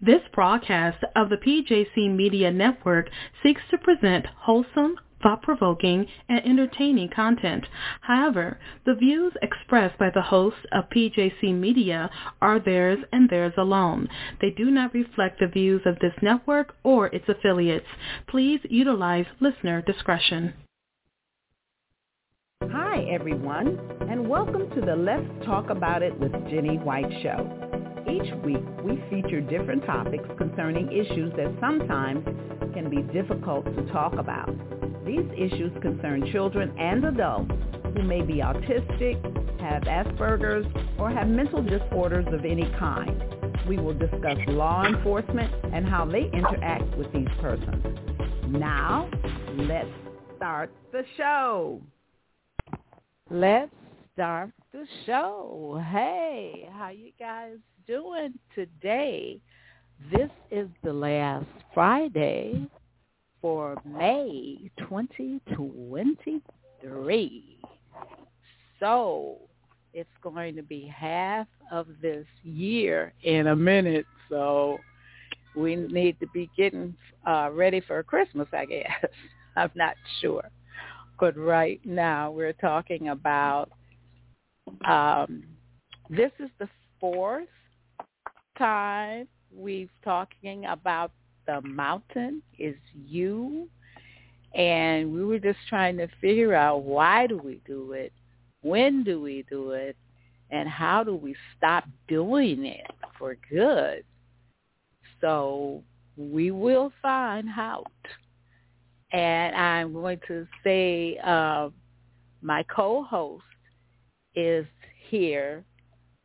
This broadcast of the PJC Media Network seeks to present wholesome, thought-provoking, and entertaining content. However, the views expressed by the hosts of PJC Media are theirs and theirs alone. They do not reflect the views of this network or its affiliates. Please utilize listener discretion. Hi, everyone, and welcome to the Let's Talk About It with Jenny White show. Each week, we feature different topics concerning issues that sometimes can be difficult to talk about. These issues concern children and adults who may be autistic, have Asperger's, or have mental disorders of any kind. We will discuss law enforcement and how they interact with these persons. Now, let's start the show. Let's start the show. Hey, how you guys doing today? This is the last Friday for May 2023. So it's going to be half of this year in a minute. So we need to be getting uh, ready for Christmas, I guess. I'm not sure. But right now we're talking about um, this is the fourth time we've talking about the mountain is you. And we were just trying to figure out why do we do it? When do we do it? And how do we stop doing it for good? So we will find out. And i'm going to say uh, my co-host is here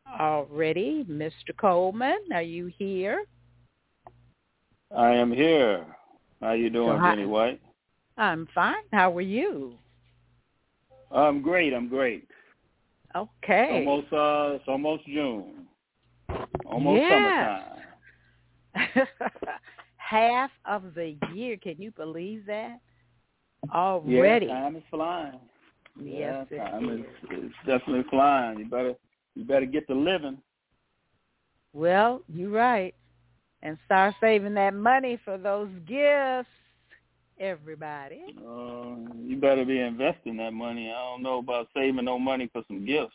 already. Mr. Coleman, are you here? I am here. How you doing, so Jenny White? I'm fine. How are you? I'm great. I'm great. Okay. Almost uh it's almost June. Almost yes. summertime. Half of the year. Can you believe that? Already. Yeah, time is flying. Yes, yeah, time is. It's definitely flying. You better you better get to living. Well, you're right. And start saving that money for those gifts, everybody. Uh, you better be investing that money. I don't know about saving no money for some gifts.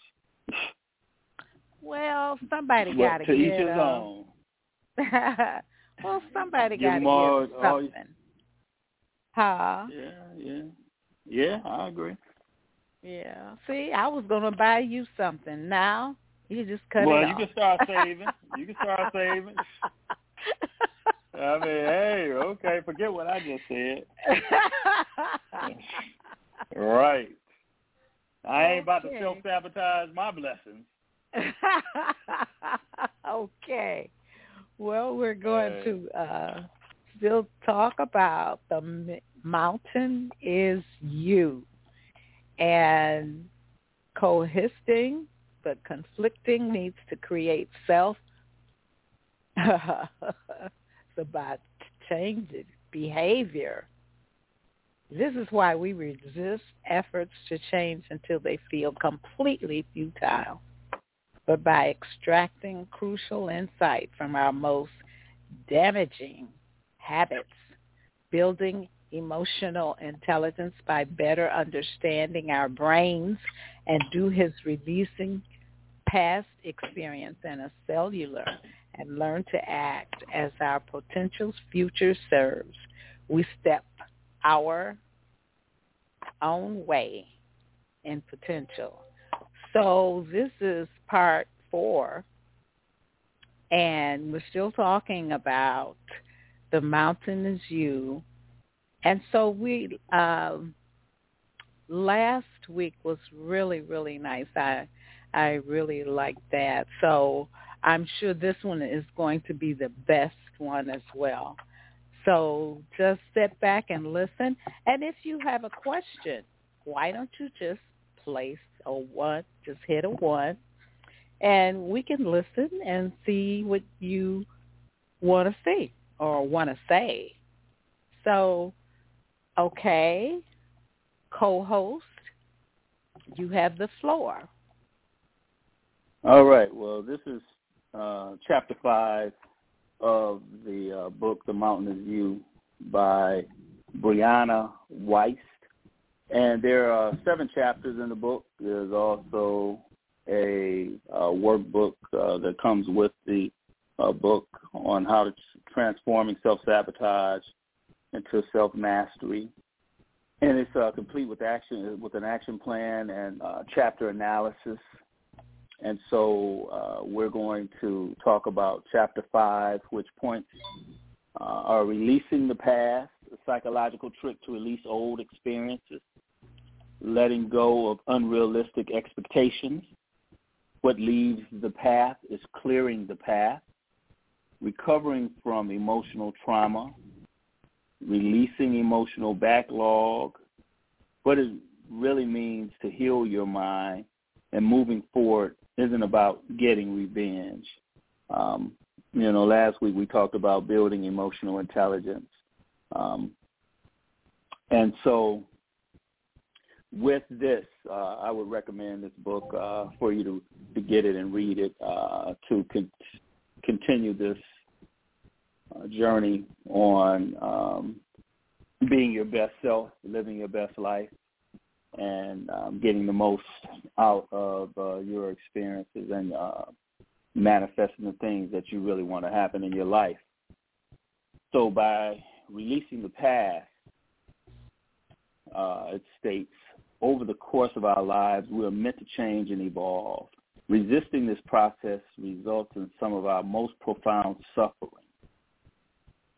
well, somebody got to get each his own. well, somebody got to give something. Huh? Yeah, yeah, yeah. I agree. Yeah. See, I was gonna buy you something. Now you just cut well, it. Well, you can start saving. you can start saving. I mean, hey, okay, forget what I just said. right. I ain't okay. about to self sabotage my blessings. okay. Well, we're going hey. to uh still talk about the mountain is you and coexisting but conflicting needs to create self. it's about changing behavior. This is why we resist efforts to change until they feel completely futile. But by extracting crucial insight from our most damaging habits, building emotional intelligence by better understanding our brains and do his releasing past experience in a cellular and learn to act as our potential's future serves. We step our own way in potential. So this is part four, and we're still talking about the mountain is you and so we um, last week was really really nice. I I really liked that. So I'm sure this one is going to be the best one as well. So just sit back and listen. And if you have a question, why don't you just place a one, just hit a one, and we can listen and see what you want to see or want to say. So Okay. Co-host, you have the floor. All right. Well, this is uh, chapter five, of the uh, book The Mountain is You by Brianna Wiest. And there are seven chapters in the book. There's also a, a workbook uh, that comes with the uh, book on how to transforming self-sabotage into self-mastery. And it's uh, complete with action, with an action plan and uh, chapter analysis. And so uh, we're going to talk about chapter five, which points uh, are releasing the past, a psychological trick to release old experiences, letting go of unrealistic expectations. What leaves the path is clearing the path, recovering from emotional trauma, releasing emotional backlog, what it really means to heal your mind and moving forward isn't about getting revenge. Um, you know, last week we talked about building emotional intelligence. Um, and so with this, uh, I would recommend this book uh, for you to, to get it and read it uh, to con- continue this journey on um, being your best self, living your best life, and um, getting the most out of uh, your experiences and uh, manifesting the things that you really want to happen in your life. So by releasing the past, uh, it states, over the course of our lives, we are meant to change and evolve. Resisting this process results in some of our most profound suffering.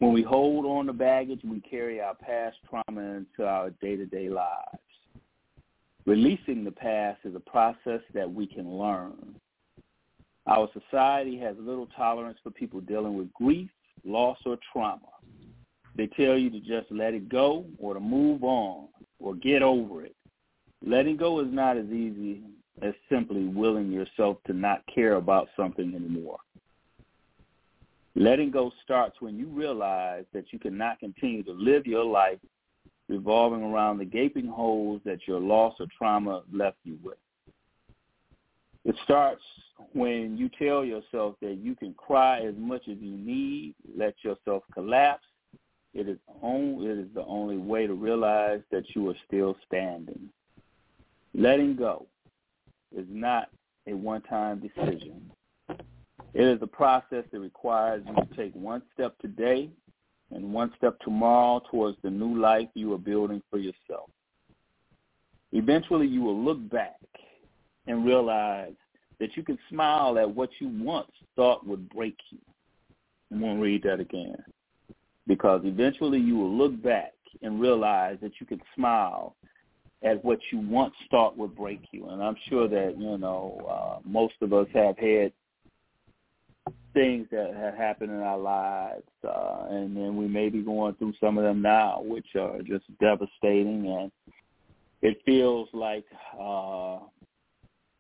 When we hold on to baggage, we carry our past trauma into our day-to-day lives. Releasing the past is a process that we can learn. Our society has little tolerance for people dealing with grief, loss, or trauma. They tell you to just let it go or to move on or get over it. Letting go is not as easy as simply willing yourself to not care about something anymore. Letting go starts when you realize that you cannot continue to live your life revolving around the gaping holes that your loss or trauma left you with. It starts when you tell yourself that you can cry as much as you need, let yourself collapse. It is, it is the only way to realize that you are still standing. Letting go is not a one-time decision. It is a process that requires you to take one step today and one step tomorrow towards the new life you are building for yourself. Eventually, you will look back and realize that you can smile at what you once thought would break you. I'm going to read that again. Because eventually you will look back and realize that you can smile at what you once thought would break you. And I'm sure that, you know, uh, most of us have had things that have happened in our lives, uh, and then we may be going through some of them now, which are just devastating, and it feels like, uh,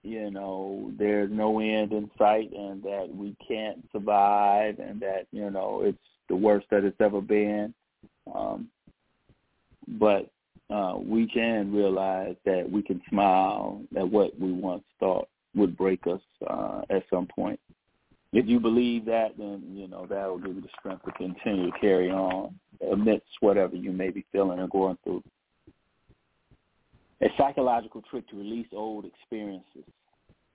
you know, there's no end in sight, and that we can't survive, and that you know it's the worst that it's ever been. Um, but uh, we can realize that we can smile at what we once thought would break us uh, at some point if you believe that, then you know that will give you the strength to continue to carry on amidst whatever you may be feeling or going through. A psychological trick to release old experiences.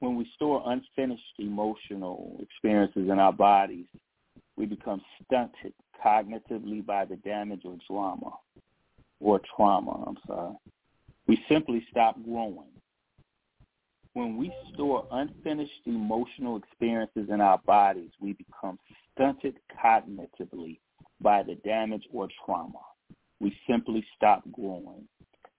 When we store unfinished emotional experiences in our bodies, we become stunted cognitively by the damage or drama, or trauma, I'm sorry. We simply stop growing when we store unfinished emotional experiences in our bodies, we become stunted cognitively by the damage or trauma. We simply stop growing.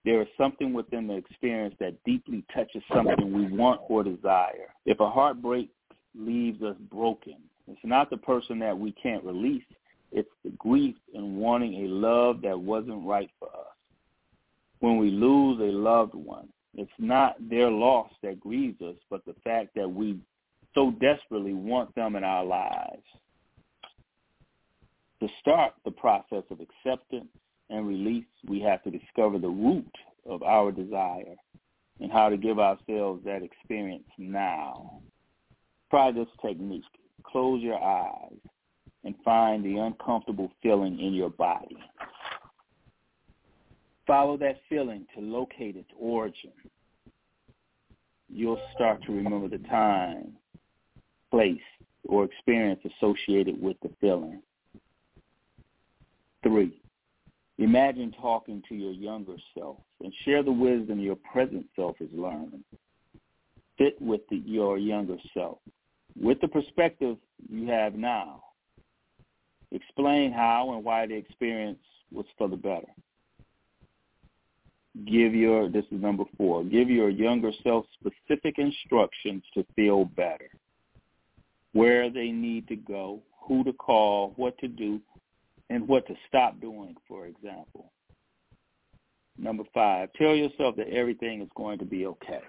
There is something within the experience that deeply touches something we want or desire. If a heartbreak leaves us broken, it's not the person that we can't release. It's the grief in wanting a love that wasn't right for us. When we lose a loved one, it's not their loss that grieves us, but the fact that we so desperately want them in our lives. To start the process of acceptance and release, we have to discover the root of our desire and how to give ourselves that experience now. Try this technique. Close your eyes. and find the uncomfortable feeling in your body. Follow that feeling to locate its origin. You'll start to remember the time, place, or experience associated with the feeling. Three, imagine talking to your younger self and share the wisdom your present self is learning. Fit with the, your younger self with the perspective you have now. Explain how and why the experience was for the better. Give your, this is number four, give your younger self specific instructions to feel better. Where they need to go, who to call, what to do, and what to stop doing, for example. Number five, tell yourself that everything is going to be okay.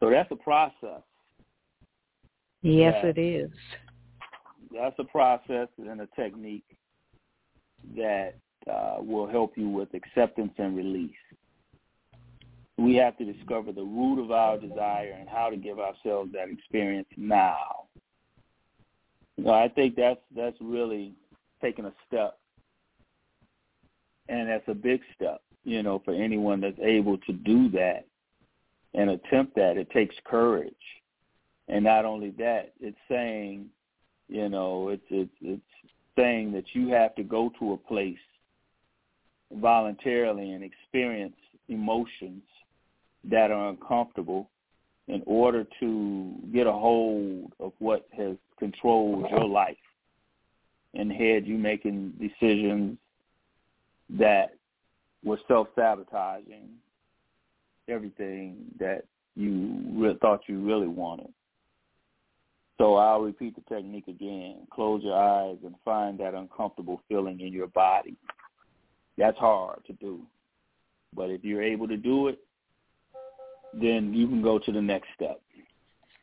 So that's a process. Yes, it is. That's a process and a technique that uh, will help you with acceptance and release. We have to discover the root of our desire and how to give ourselves that experience now. Well, I think that's that's really taking a step, and that's a big step, you know, for anyone that's able to do that and attempt that. It takes courage, and not only that, it's saying, you know, it's it's it's saying that you have to go to a place voluntarily and experience emotions that are uncomfortable in order to get a hold of what has controlled your life and had you making decisions that were self-sabotaging everything that you re- thought you really wanted. So I'll repeat the technique again. Close your eyes and find that uncomfortable feeling in your body. That's hard to do. But if you're able to do it, then you can go to the next step.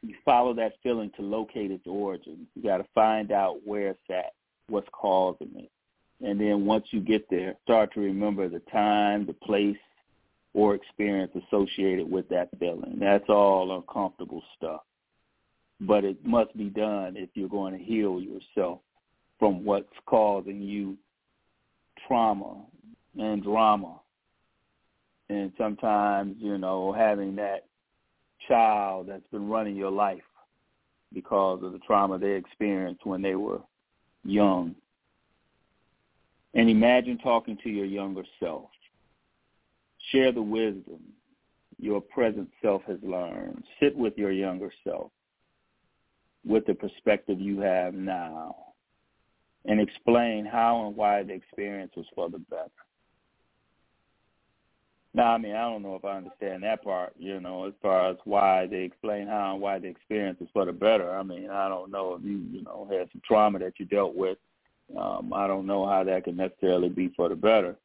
You follow that feeling to locate its origin. You got to find out where it's at, what's causing it. And then once you get there, start to remember the time, the place, or experience associated with that feeling. That's all uncomfortable stuff. But it must be done if you're going to heal yourself from what's causing you trauma and drama. And sometimes, you know, having that child that's been running your life because of the trauma they experienced when they were young. And imagine talking to your younger self. Share the wisdom your present self has learned. Sit with your younger self with the perspective you have now and explain how and why the experience was for the better. Now, I mean, I don't know if I understand that part, you know, as far as why they explain how and why the experience is for the better. I mean, I don't know if you, you know, had some trauma that you dealt with. Um, I don't know how that can necessarily be for the better.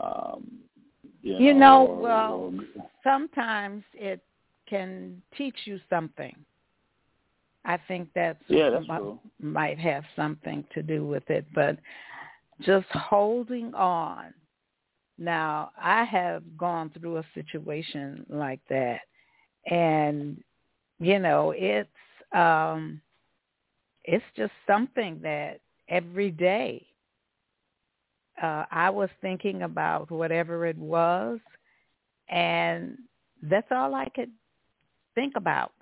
Um, you, you know, know or, well, or, sometimes it can teach you something. I think that's, yeah, that's might have something to do with it, but just holding on now, I have gone through a situation like that and you know, it's um it's just something that every day uh I was thinking about whatever it was and that's all I could think about.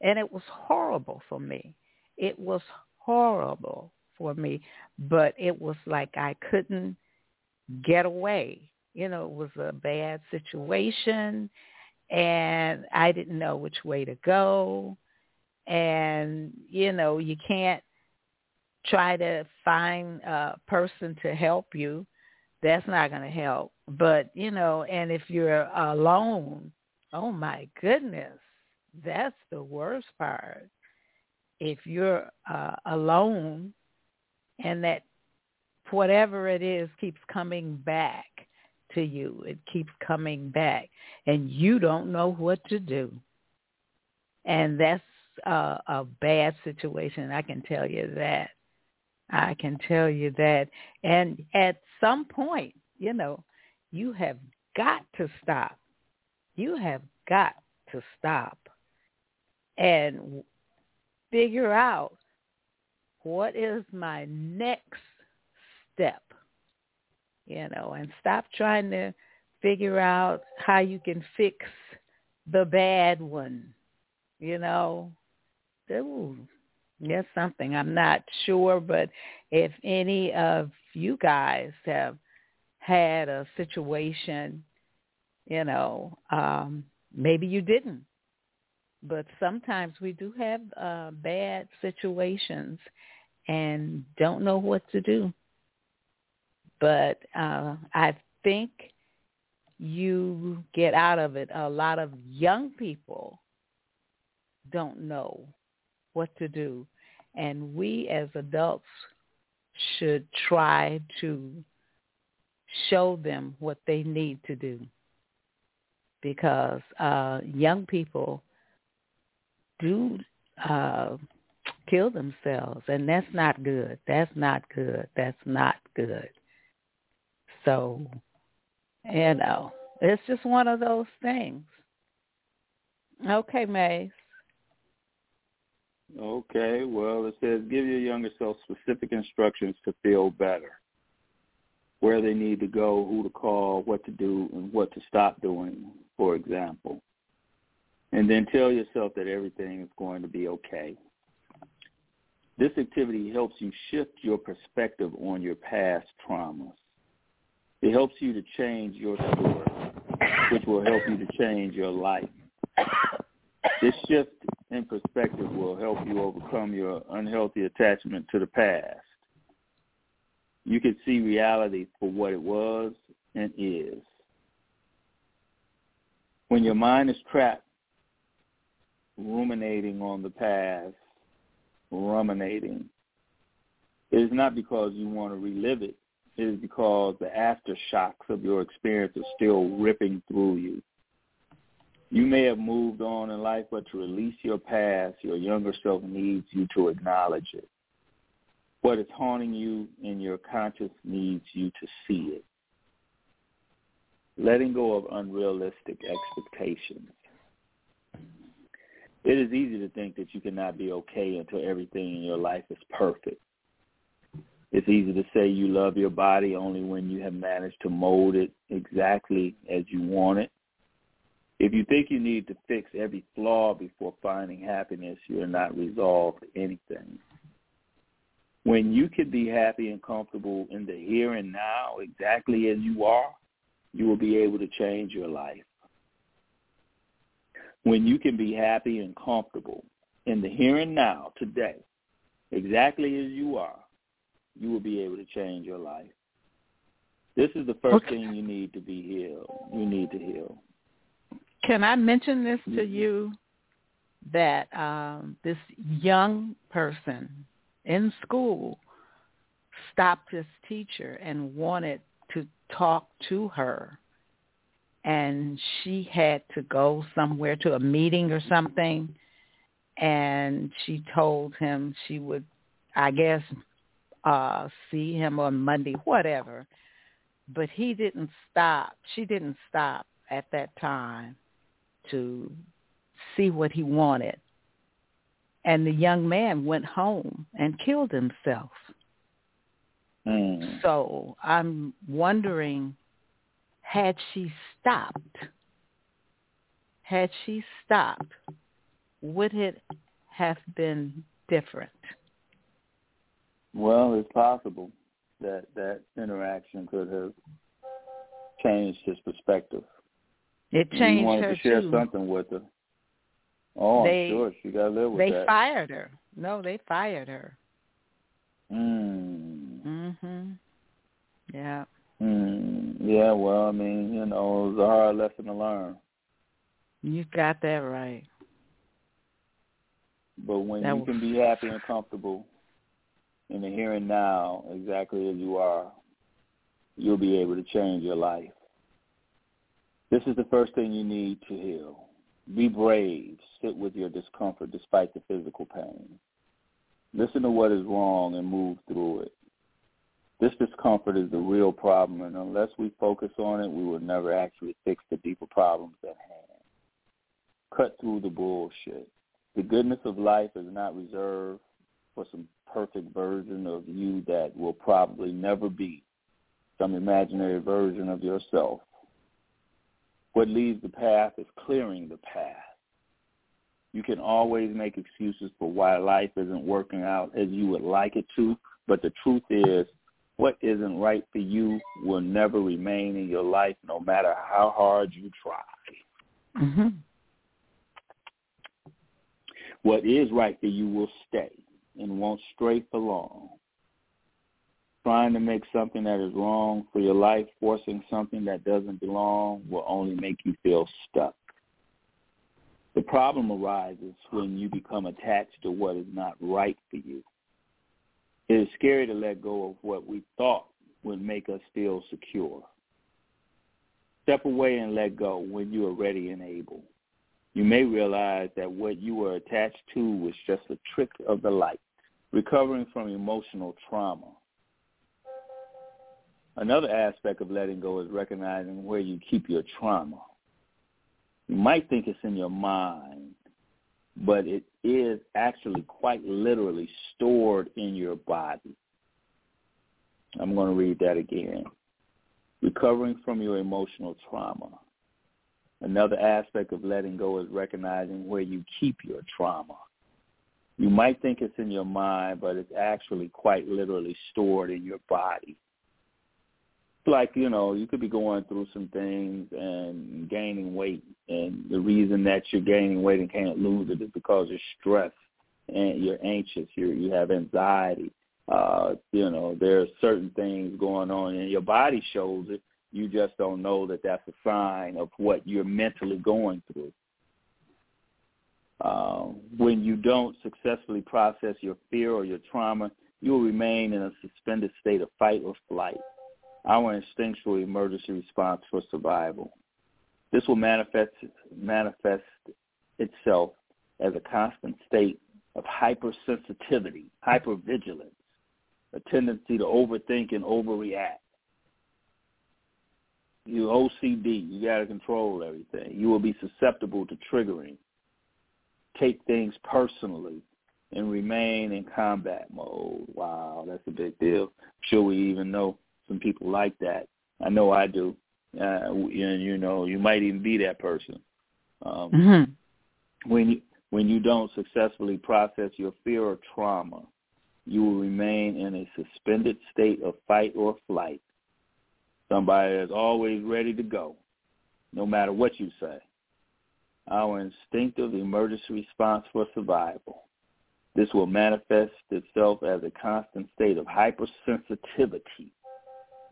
And it was horrible for me. It was horrible for me, but it was like I couldn't get away. You know, it was a bad situation and I didn't know which way to go. And, you know, you can't try to find a person to help you. That's not going to help. But, you know, and if you're alone, oh my goodness, that's the worst part. If you're uh, alone and that whatever it is keeps coming back to you. It keeps coming back, and you don't know what to do. And that's uh, a bad situation. I can tell you that. I can tell you that. And at some point, you know, you have got to stop. You have got to stop and figure out what is my next step? You know, and stop trying to figure out how you can fix the bad one. You know, ooh, that's something I'm not sure, but if any of you guys have had a situation, you know, um, maybe you didn't. But sometimes we do have uh, bad situations and don't know what to do. But uh, I think you get out of it. A lot of young people don't know what to do. And we as adults should try to show them what they need to do because uh, young people do uh, kill themselves, and that's not good. That's not good. That's not good. So, you know, it's just one of those things. Okay, Mace. Okay, well, it says give your younger self specific instructions to feel better. Where they need to go, who to call, what to do, and what to stop doing, for example. And then tell yourself that everything is going to be okay. This activity helps you shift your perspective on your past traumas. It helps you to change your story, which will help you to change your life. This shift in perspective will help you overcome your unhealthy attachment to the past. You can see reality for what it was and is. When your mind is trapped ruminating on the past, ruminating, it is not because you want to relive it. Is because the aftershocks of your experience are still ripping through you. You may have moved on in life, but to release your past, your younger self needs you to acknowledge it. What is haunting you in your conscious needs you to see it. Letting go of unrealistic expectations. It is easy to think that you cannot be okay until everything in your life is perfect. It's easy to say you love your body only when you have managed to mold it exactly as you want it. If you think you need to fix every flaw before finding happiness, you're not resolved to anything. When you can be happy and comfortable in the here and now exactly as you are, you will be able to change your life. When you can be happy and comfortable in the here and now today, exactly as you are, you will be able to change your life. This is the first okay. thing you need to be healed. You need to heal. Can I mention this to you that um, this young person in school stopped his teacher and wanted to talk to her and she had to go somewhere to a meeting or something and she told him she would I guess uh see him on Monday whatever but he didn't stop she didn't stop at that time to see what he wanted. And the young man went home and killed himself. Mm. So I'm wondering, had she stopped, had she stopped, would it have been different? Well, it's possible that that interaction could have changed his perspective. It changed he wanted her to share too. something with her. Oh, they, I'm sure she got to live with they that. They fired her. No, they fired her. Mm. Mhm. Yeah. Mm. Yeah. Well, I mean, you know, it was a hard lesson to learn. You got that right. But when that you was... can be happy and comfortable in the here and now, exactly as you are, you'll be able to change your life. This is the first thing you need to heal. Be brave. Sit with your discomfort despite the physical pain. Listen to what is wrong and move through it. This discomfort is the real problem, and unless we focus on it, we will never actually fix the deeper problems at hand. Cut through the bullshit. The goodness of life is not reserved for some perfect version of you that will probably never be some imaginary version of yourself. What leaves the path is clearing the path. You can always make excuses for why life isn't working out as you would like it to, but the truth is what isn't right for you will never remain in your life no matter how hard you try. Mm-hmm. What is right for you will stay and won't stray for long. Trying to make something that is wrong for your life, forcing something that doesn't belong, will only make you feel stuck. The problem arises when you become attached to what is not right for you. It is scary to let go of what we thought would make us feel secure. Step away and let go when you are ready and able. You may realize that what you were attached to was just a trick of the light, recovering from emotional trauma. Another aspect of letting go is recognizing where you keep your trauma. You might think it's in your mind, but it is actually quite literally stored in your body. I'm going to read that again. Recovering from your emotional trauma. Another aspect of letting go is recognizing where you keep your trauma. You might think it's in your mind, but it's actually quite literally stored in your body like you know you could be going through some things and gaining weight and the reason that you're gaining weight and can't lose it is because you're stressed and you're anxious you you have anxiety uh you know there are certain things going on and your body shows it you just don't know that that's a sign of what you're mentally going through uh, when you don't successfully process your fear or your trauma you will remain in a suspended state of fight or flight our instinctual emergency response for survival. This will manifest manifest itself as a constant state of hypersensitivity, hypervigilance, a tendency to overthink and overreact. You OCD, you got to control everything. You will be susceptible to triggering, take things personally, and remain in combat mode. Wow, that's a big deal. Sure, we even know some people like that. I know I do. Uh, and you know, you might even be that person. Um, mm-hmm. When you when you don't successfully process your fear or trauma, you will remain in a suspended state of fight or flight. Somebody is always ready to go, no matter what you say. Our instinctive emergency response for survival. This will manifest itself as a constant state of hypersensitivity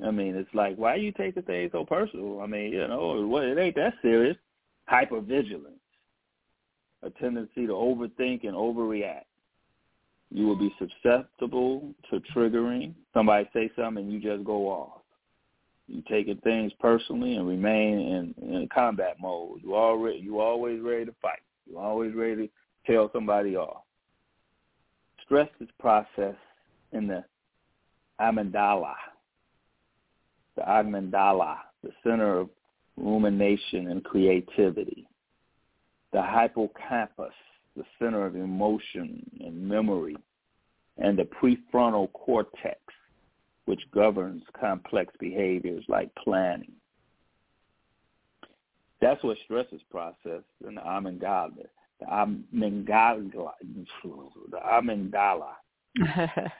I mean, it's like, why you take the thing so personal? I mean, you know, well, it ain't that serious. Hypervigilance, a tendency to overthink and overreact. You will be susceptible to triggering. Somebody say something and you just go off. You taking things personally and remain in, in combat mode. You already you always ready to fight. You always ready to tell somebody off. Stress is processed in the amygdala, the amygdala, the center of rumination and creativity, the hippocampus, the center of emotion and memory, and the prefrontal cortex, which governs complex behaviors like planning. That's what stress is processed in the amygdala. The amygdala. The amygdala.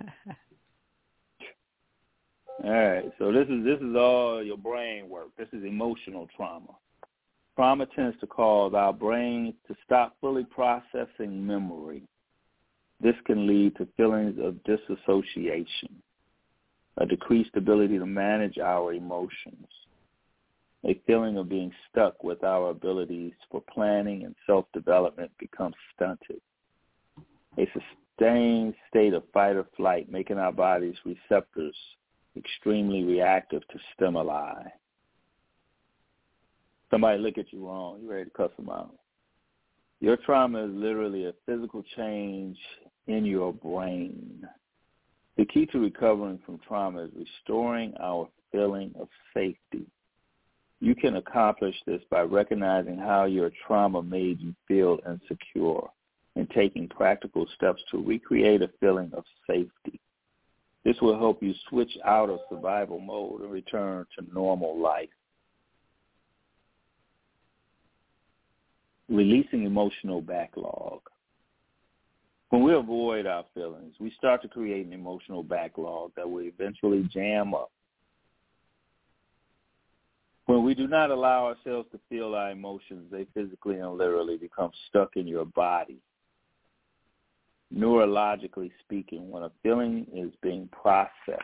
All right. So this is this is all your brain work. This is emotional trauma. Trauma tends to cause our brains to stop fully processing memory. This can lead to feelings of disassociation, a decreased ability to manage our emotions, a feeling of being stuck with our abilities for planning and self-development becomes stunted. A sustained state of fight or flight, making our bodies receptors extremely reactive to stimuli. Somebody look at you wrong, you're ready to cuss them out. Your trauma is literally a physical change in your brain. The key to recovering from trauma is restoring our feeling of safety. You can accomplish this by recognizing how your trauma made you feel insecure. and taking practical steps to recreate a feeling of safety. This will help you switch out of survival mode and return to normal life. Releasing emotional backlog. When we avoid our feelings, we start to create an emotional backlog that will eventually jam up. When we do not allow ourselves to feel our emotions, they physically and literally become stuck in your body neurologically speaking, when a feeling is being processed,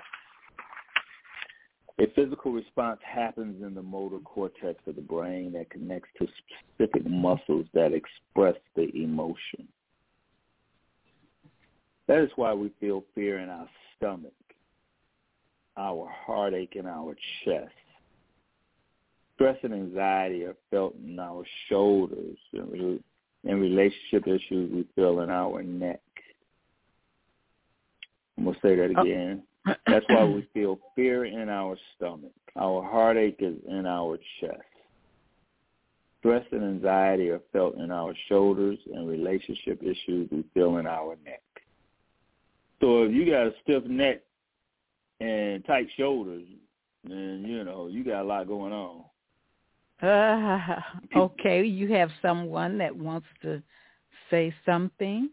a physical response happens in the motor cortex of the brain that connects to specific muscles that express the emotion. That is why we feel fear in our stomach, our heartache in our chest. Stress and anxiety are felt in our shoulders, and relationship issues we feel in our neck. I'm going to say that oh. again. Oh. That's why we feel fear in our stomach. Our heartache is in our chest. Stress and anxiety are felt in our shoulders and relationship issues we feel in our neck. So if you got a stiff neck and tight shoulders, then, you know, you got a lot going on. Uh, okay, you have someone that wants to say something.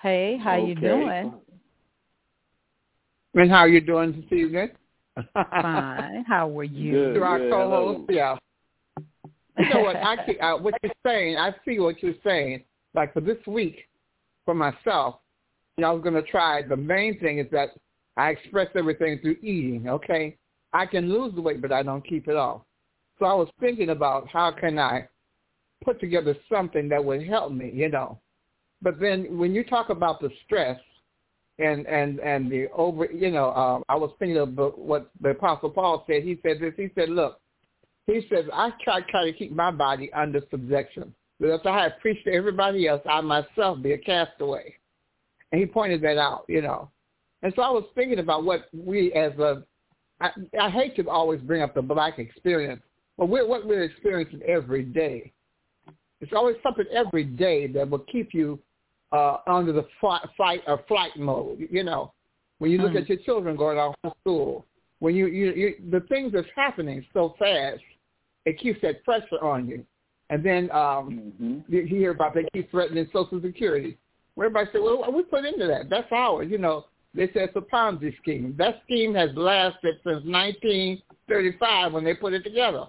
Hey, how okay. you doing? And how are you doing this evening? Fine. How were you? Good, to our co-host, yeah. You know what? I, uh, what you're saying, I see what you're saying. Like for this week, for myself, know, I was going to try. The main thing is that I express everything through eating. Okay, I can lose the weight, but I don't keep it off. So I was thinking about how can I put together something that would help me. You know, but then when you talk about the stress and and and the over, you know, um, I was thinking of what the Apostle Paul said. He said this. He said, "Look, he says I try try to keep my body under subjection. But if I to everybody else, I myself be a castaway." And he pointed that out, you know. And so I was thinking about what we as a I, I hate to always bring up the black experience, but we're, what we're experiencing every day. It's always something every day that will keep you uh, under the fight or flight mode. You know, when you look mm. at your children going off to school, when you, you you the things that's happening so fast, it keeps that pressure on you. And then um, mm-hmm. you hear about they keep threatening Social Security. Everybody say, well, we put into that. That's ours. You know, they say it's a Ponzi scheme. That scheme has lasted since 1935 when they put it together.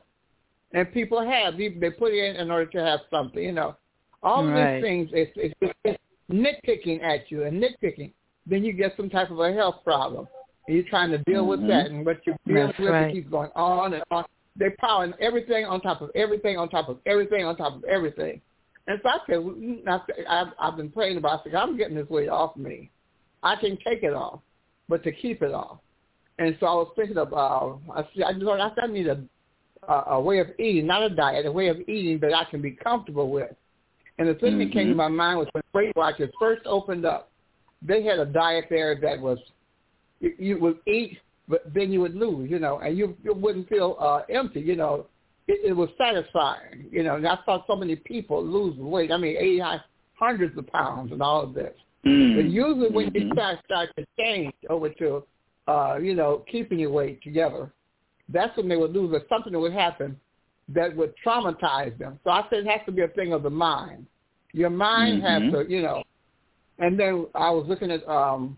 And people have. They put it in in order to have something, you know. All right. these things, it's, it's, it's nitpicking at you and nitpicking, then you get some type of a health problem. And you're trying to deal mm-hmm. with that, and what you're dealing That's with right. keeps going on and on. They're piling everything on top of everything on top of everything on top of everything. And so I said, I've, I've been praying about it. I'm getting this weight off me. I can take it off, but to keep it off. And so I was thinking about, I, I just I, I need a, a, a way of eating, not a diet, a way of eating that I can be comfortable with. And the thing mm-hmm. that came to mm-hmm. my mind was when Weight Watchers first opened up, they had a diet there that was you, you would eat, but then you would lose, you know, and you, you wouldn't feel uh, empty, you know. It, it was satisfying, you know. And I saw so many people lose weight. I mean, eighty hundreds of pounds and all of this. Mm-hmm. But usually when you start start to change over to, uh, you know, keeping your weight together, that's when they would lose. Or something that would happen that would traumatize them. So I said it has to be a thing of the mind. Your mind mm-hmm. has to, you know. And then I was looking at um,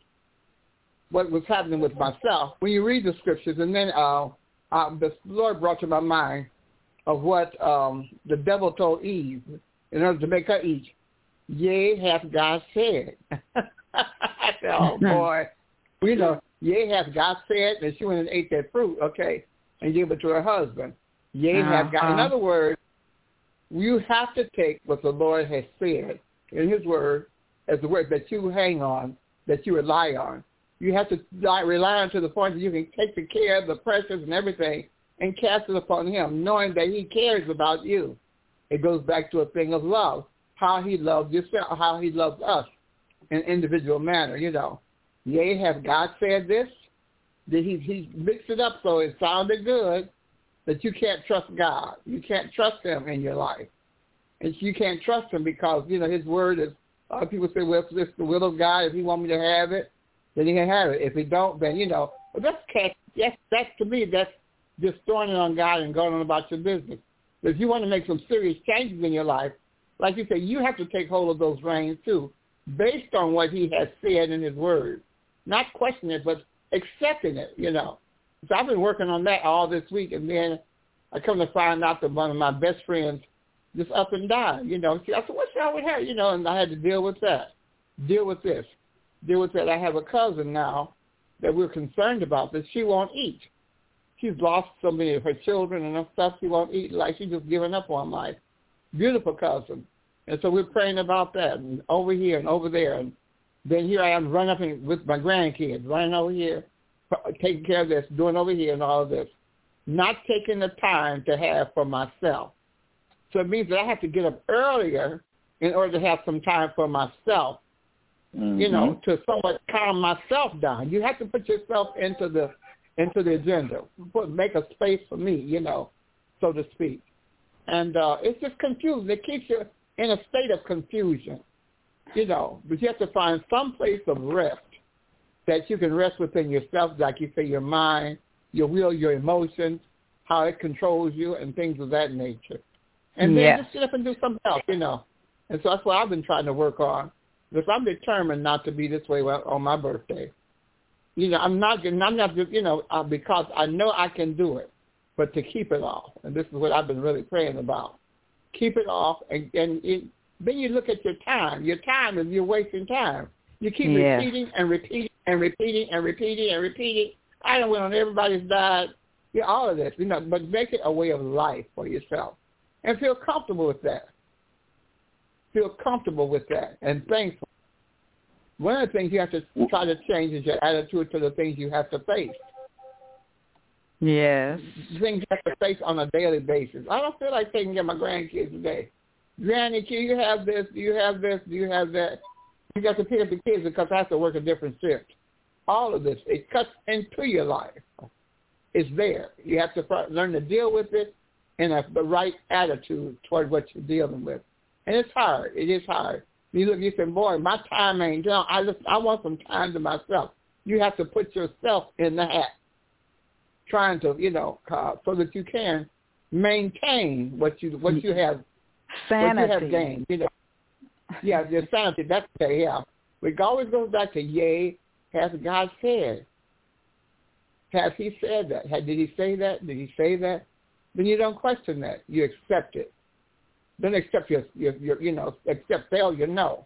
what was happening with myself. When you read the scriptures, and then uh, uh, the Lord brought to my mind of what um, the devil told Eve in order to make her eat. Yea, hath God said. I said, oh boy, you know, yea, hath God said, and she went and ate that fruit, okay, and gave it to her husband. Yea, uh-huh. have God. In other words, you have to take what the Lord has said in his word as the word that you hang on, that you rely on. You have to rely on to the point that you can take the care of the precious and everything and cast it upon him, knowing that he cares about you. It goes back to a thing of love, how he loves yourself, how he loves us in an individual manner, you know. Yea, have God said this? Did he, he mixed it up so it sounded good, that you can't trust God. You can't trust him in your life. and you can't trust him because you know his word is. A lot of people say, "Well, if it's the will of God, if He want me to have it, then He can have it. If He don't, then you know." But that's. Yes, that's to me. That's just throwing it on God and going on about your business. But if you want to make some serious changes in your life, like you say, you have to take hold of those reins too, based on what He has said in His Word, not questioning it, but accepting it. You know. So I've been working on that all this week, and then I come to find out that one of my best friends just up and down. You know, I said, what's wrong with her? You know, and I had to deal with that, deal with this, deal with that. I have a cousin now that we're concerned about that she won't eat. She's lost so many of her children and stuff. She won't eat like she's just given up on life. Beautiful cousin. And so we're praying about that and over here and over there. And then here I am running up with my grandkids, running over here, taking care of this, doing over here and all of this. Not taking the time to have for myself. So it means that I have to get up earlier in order to have some time for myself. Mm-hmm. You know, to somewhat calm myself down. You have to put yourself into the into the agenda. Put make a space for me, you know, so to speak. And uh it's just confusing. It keeps you in a state of confusion. You know, but you have to find some place of rest that you can rest within yourself, like you say, your mind, your will, your emotions, how it controls you, and things of that nature and then yes. just get up and do something else, you know. And so that's what I've been trying to work on. Because I'm determined not to be this way on my birthday. You know, I'm not. I'm not you know, uh, because I know I can do it, but to keep it off. And this is what I've been really praying about. Keep it off, and and it, then you look at your time. Your time is you're wasting time. You keep yes. repeating and repeating and repeating and repeating and repeating. I don't went on everybody's diet. Yeah, all of this, you know, but make it a way of life for yourself and feel comfortable with that. Feel comfortable with that and thankful. One of the things you have to try to change is your attitude to the things you have to face. Yes. Things you have to face on a daily basis. I don't feel like taking care of my grandkids today. Granny, do you have this? Do you have this? Do you have that? You got to pick up the kids because I have to work a different shift. All of this, it cuts into your life. It's there. You have to learn to deal with it and a, the right attitude toward what you're dealing with. And it's hard. It is hard. You look, you say, boy, my time ain't done. I just, I want some time to myself. You have to put yourself in the hat, trying to, you know, uh, so that you can maintain what you what you have, sanity. what you have gained. You know, yeah, your sanity. That's okay. Yeah, it always goes back to, yea, has God said? Has He said that? Did He say that? Did He say that? then you don't question that. You accept it. Don't accept your, your, your you know, accept failure. No.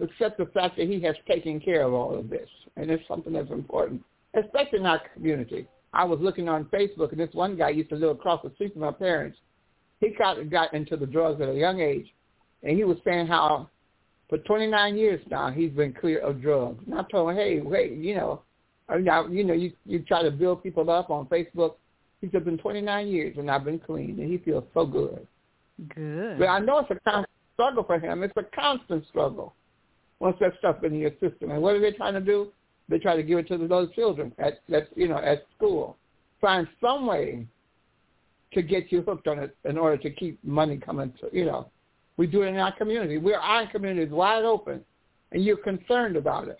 Accept the fact that he has taken care of all of this. And it's something that's important, especially in our community. I was looking on Facebook, and this one guy used to live across the street from my parents. He got, got into the drugs at a young age, and he was saying how for 29 years now he's been clear of drugs. And I told him, hey, wait, you know, now you know, you you try to build people up on Facebook he said, been 29 years and I've been clean, and he feels so good. Good. But I know it's a constant struggle for him. It's a constant struggle once that stuff in your system. And what are they trying to do? They try to give it to those children at, at you know at school. Find some way to get you hooked on it in order to keep money coming. To, you know, we do it in our community. We're our community is wide open, and you're concerned about it.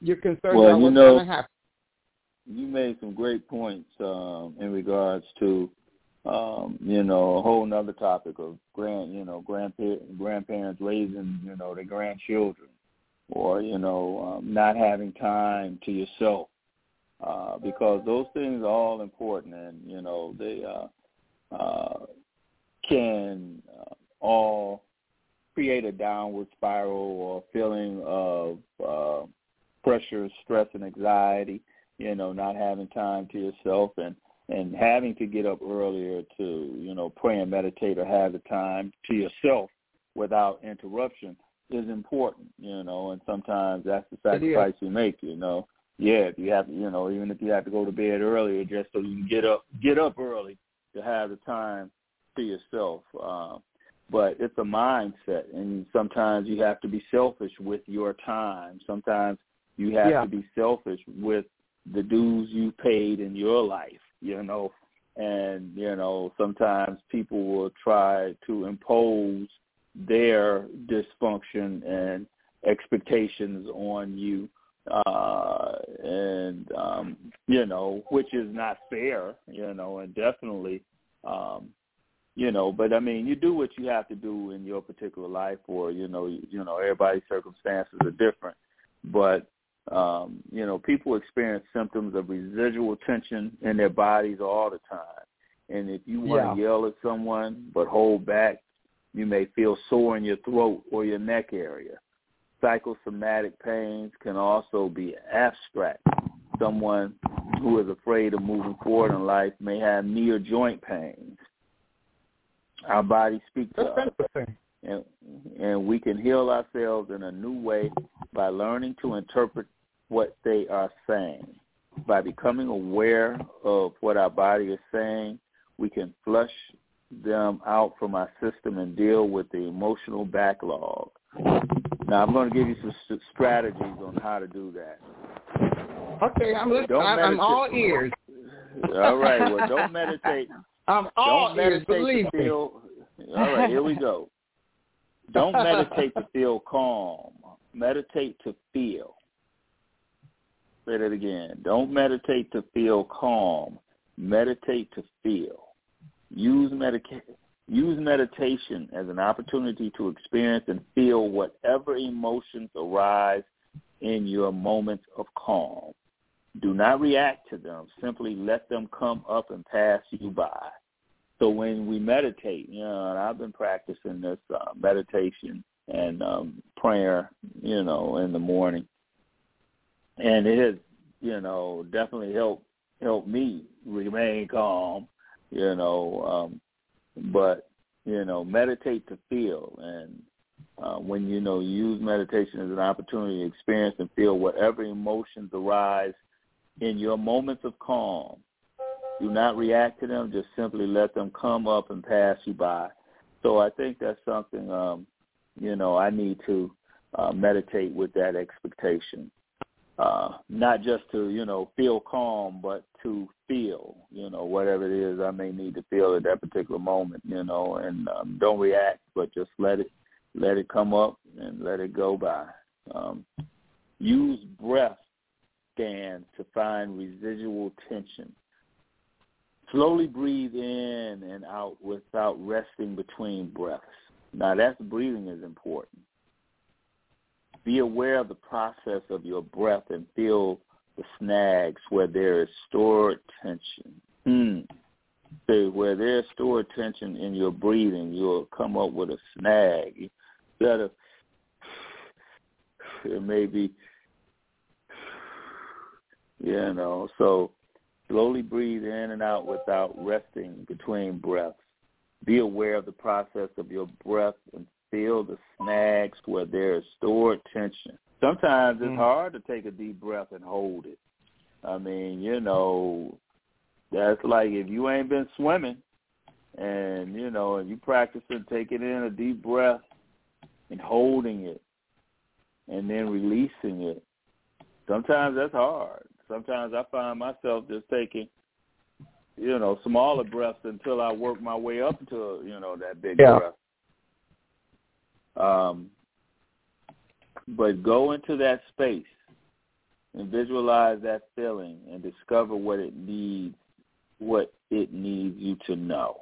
You're concerned well, about what's know, going to happen you made some great points um, in regards to um, you know a whole other topic of grand you know grandpa- grandparents raising you know their grandchildren or you know um, not having time to yourself uh, because those things are all important and you know they uh, uh, can uh, all create a downward spiral or feeling of uh, pressure, stress, and anxiety you know, not having time to yourself and and having to get up earlier to, you know, pray and meditate or have the time to yourself without interruption is important, you know, and sometimes that's the sacrifice you make, you know. Yeah, if you have to, you know, even if you have to go to bed earlier just so you can get up get up early to have the time to yourself. Uh, but it's a mindset and sometimes you have to be selfish with your time. Sometimes you have yeah. to be selfish with the dues you paid in your life, you know, and you know sometimes people will try to impose their dysfunction and expectations on you uh and um you know which is not fair you know and definitely um you know but i mean you do what you have to do in your particular life or you know you, you know everybody's circumstances are different. But um you know people experience symptoms of residual tension in their bodies all the time and if you want to Yeah. yell at someone but hold back you may feel sore in your throat or your neck area psychosomatic pains can also be abstract. Someone who is afraid of moving forward in life may have knee or joint pains. Our bodies speak to us, and, and we can heal ourselves in a new way by learning to interpret what they are saying. By becoming aware of what our body is saying, we can flush them out from our system and deal with the emotional backlog. Now, I'm going to give you some strategies on how to do that. Okay, I'm listening. Don't I'm, I'm all ears. All right. Well, don't meditate. I'm all don't ears. Believe me. feel. All right. Here we go. Don't meditate to feel calm. Meditate to feel. Say that again. Don't meditate to feel calm. Meditate to feel. Use medica- Use meditation as an opportunity to experience and feel whatever emotions arise in your moments of calm. Do not react to them. Simply let them come up and pass you by. So when we meditate, you know, I've been practicing this uh, meditation and um, prayer, you know, in the morning, and it has, you know, definitely helped helped me remain calm, you know. Um, but you know, meditate to feel, and uh, when you know use meditation as an opportunity to experience and feel whatever emotions arise in your moments of calm. Do not react to them; just simply let them come up and pass you by. So I think that's something um, you know I need to uh, meditate with that expectation uh, not just to you know feel calm, but to feel you know whatever it is I may need to feel at that particular moment, you know, and um, don't react, but just let it let it come up and let it go by. Um, use breath scans to find residual tension. Slowly breathe in and out without resting between breaths. Now that's breathing is important. Be aware of the process of your breath and feel the snags where there is stored tension. Hmm. So where there's stored tension in your breathing, you'll come up with a snag. Instead of it may be you know, so slowly breathe in and out without resting between breaths. Be aware of the process of your breath and feel the snags where there is stored tension. Sometimes it's Mm. hard to take a deep breath and hold it. I mean, you know, that's like if you ain't been swimming and, you know, and you practicing taking in a deep breath and holding it and then releasing it. Sometimes that's hard. Sometimes I find myself just taking, you know, smaller breaths until I work my way up to, you know, that big Yeah. breath. Um, but go into that space and visualize that feeling and discover what it needs, what it needs you to know.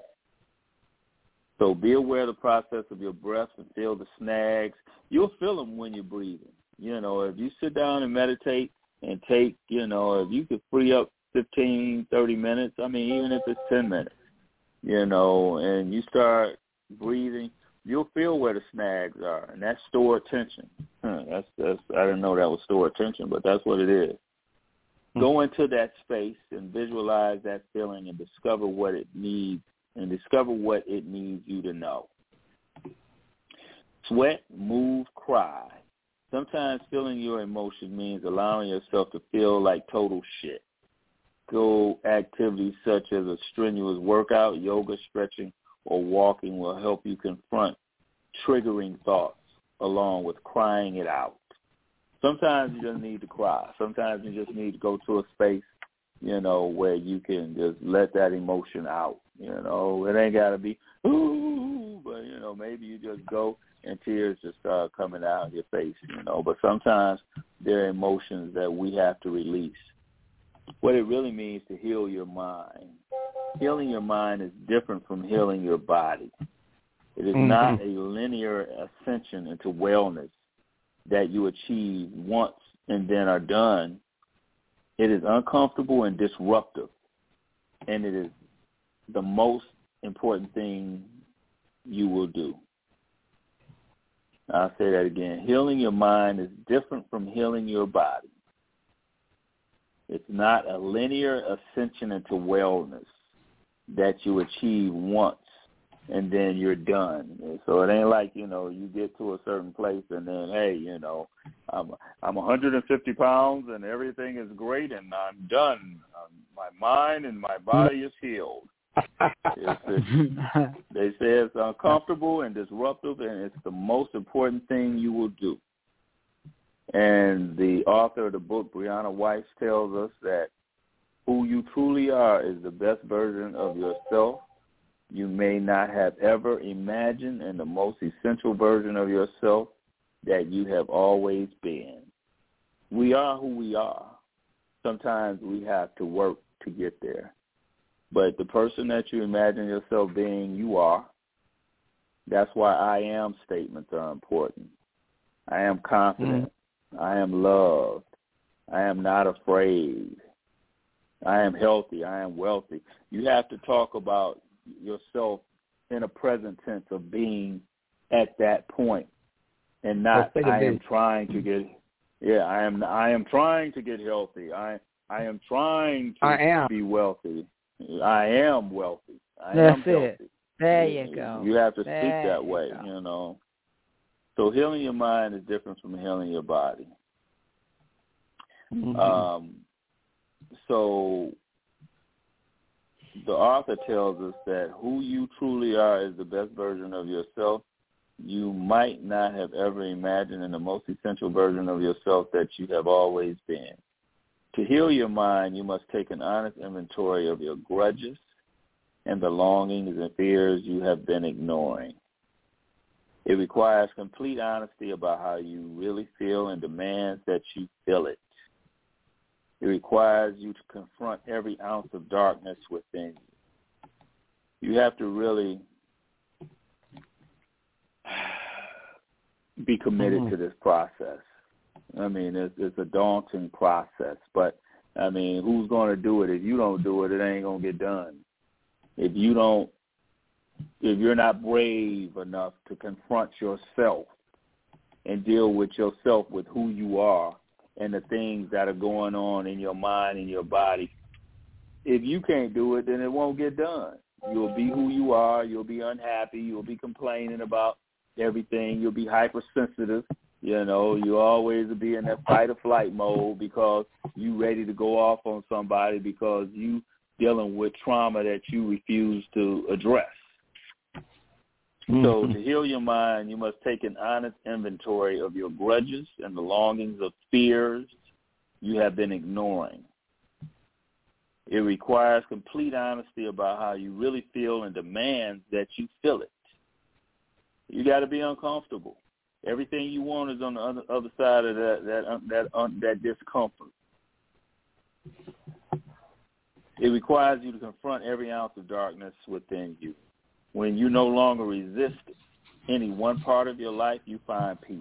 So be aware of the process of your breath and feel the snags. You'll feel them when you're breathing. You know, if you sit down and meditate and take, you know, if you could free up fifteen, thirty minutes, I mean, even if it's 10 minutes, you know, and you start breathing, you'll feel where the snags are, and that's stored tension. Huh, that's that's I didn't know that was stored tension, but that's what it is. Hmm. Go into that space and visualize that feeling and discover what it needs and discover what it needs you to know. Sweat, move, cry. Sometimes feeling your emotion means allowing yourself to feel like total shit. Go activities such as a strenuous workout, yoga, stretching, or walking will help you confront triggering thoughts along with crying it out. Sometimes you just need to cry. Sometimes you just need to go to a space you know, where you can just let that emotion out. You know, it ain't got to be ooh, but you know, maybe you just go and tears just start coming out of your face. You know, but sometimes there are emotions that we have to release. What it really means to heal your mind. Healing your mind is different from healing your body. It is mm-hmm. not a linear ascension into wellness that you achieve once and then are done it is uncomfortable and disruptive, and it is the most important thing you will do. I'll say that again. Healing your mind is different from healing your body. It's not a linear ascension into wellness that you achieve once and then you're done. So it ain't like you know you get to a certain place and then hey you know I'm I'm 150 pounds and everything is great and I'm done. Um, my mind and my body is healed. it's, it's, they say it's uncomfortable and disruptive and it's the most important thing you will do. And the author of the book, Brianna Wiest, tells us that who you truly are is the best version of yourself you may not have ever imagined and the most essential version of yourself that you have always been. We are who we are. Sometimes we have to work to get there. But the person that you imagine yourself being, you are. That's why I am statements are important. I am confident. Mm-hmm. I am loved. I am not afraid. I am healthy. I am wealthy. You have to talk about yourself in a present tense of being at that point and not I am trying to get yeah, I am I am trying to get healthy. I I am trying to I am. be wealthy. I am wealthy. I That's am healthy. it. There you go. You have to there speak that you way, go. you know. So healing your mind is different from healing your body. Mm-hmm. Um, so the author tells us that who you truly are is the best version of yourself you might not have ever imagined and the most essential version of yourself that you have always been. To heal your mind, you must take an honest inventory of your grudges and the longings and fears you have been ignoring. It requires complete honesty about how you really feel and demands that you feel it. It requires you to confront every ounce of darkness within you. You have to really be committed mm-hmm. to this process. I mean, it's, it's a daunting process, but I mean, who's going to do it? If you don't do it, it ain't going to get done. If you don't, if you're not brave enough to confront yourself and deal with yourself with who you are, and the things that are going on in your mind and your body. If you can't do it, then it won't get done. You'll be who you are. You'll be unhappy. You'll be complaining about everything. You'll be hypersensitive. You know, you always be in that fight or flight mode because you ready to go off on somebody because you dealing with trauma that you refuse to address. Mm-hmm. So to heal your mind, you must take an honest inventory of your grudges and the longings of fears you have been ignoring. It requires complete honesty about how you really feel and demands that you feel it. You got to be uncomfortable. Everything you want is on the other, other side of that that that uh, that discomfort. It requires you to confront every ounce of darkness within you. When you no longer resist any one part of your life, you find peace.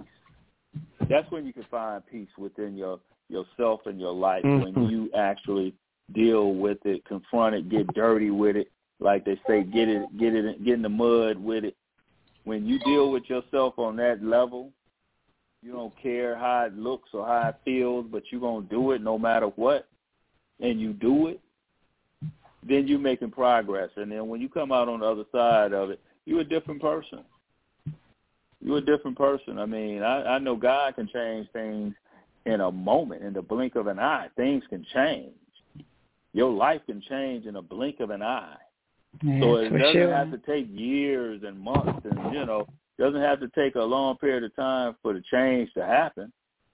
That's when you can find peace within your yourself and your life mm-hmm. when you actually deal with it, confront it, get dirty with it, like they say, get it, get it, get in the mud with it. When you deal with yourself on that level, you don't care how it looks or how it feels, but you're gonna do it no matter what, and you do it then you're making progress. And then when you come out on the other side of it, you're a different person. You're a different person. I mean, I, I know God can change things in a moment, in the blink of an eye. Things can change. Your life can change in a blink of an eye. Yeah, so it doesn't sure. have to take years and months, and you know, doesn't have to take a long period of time for the change to happen.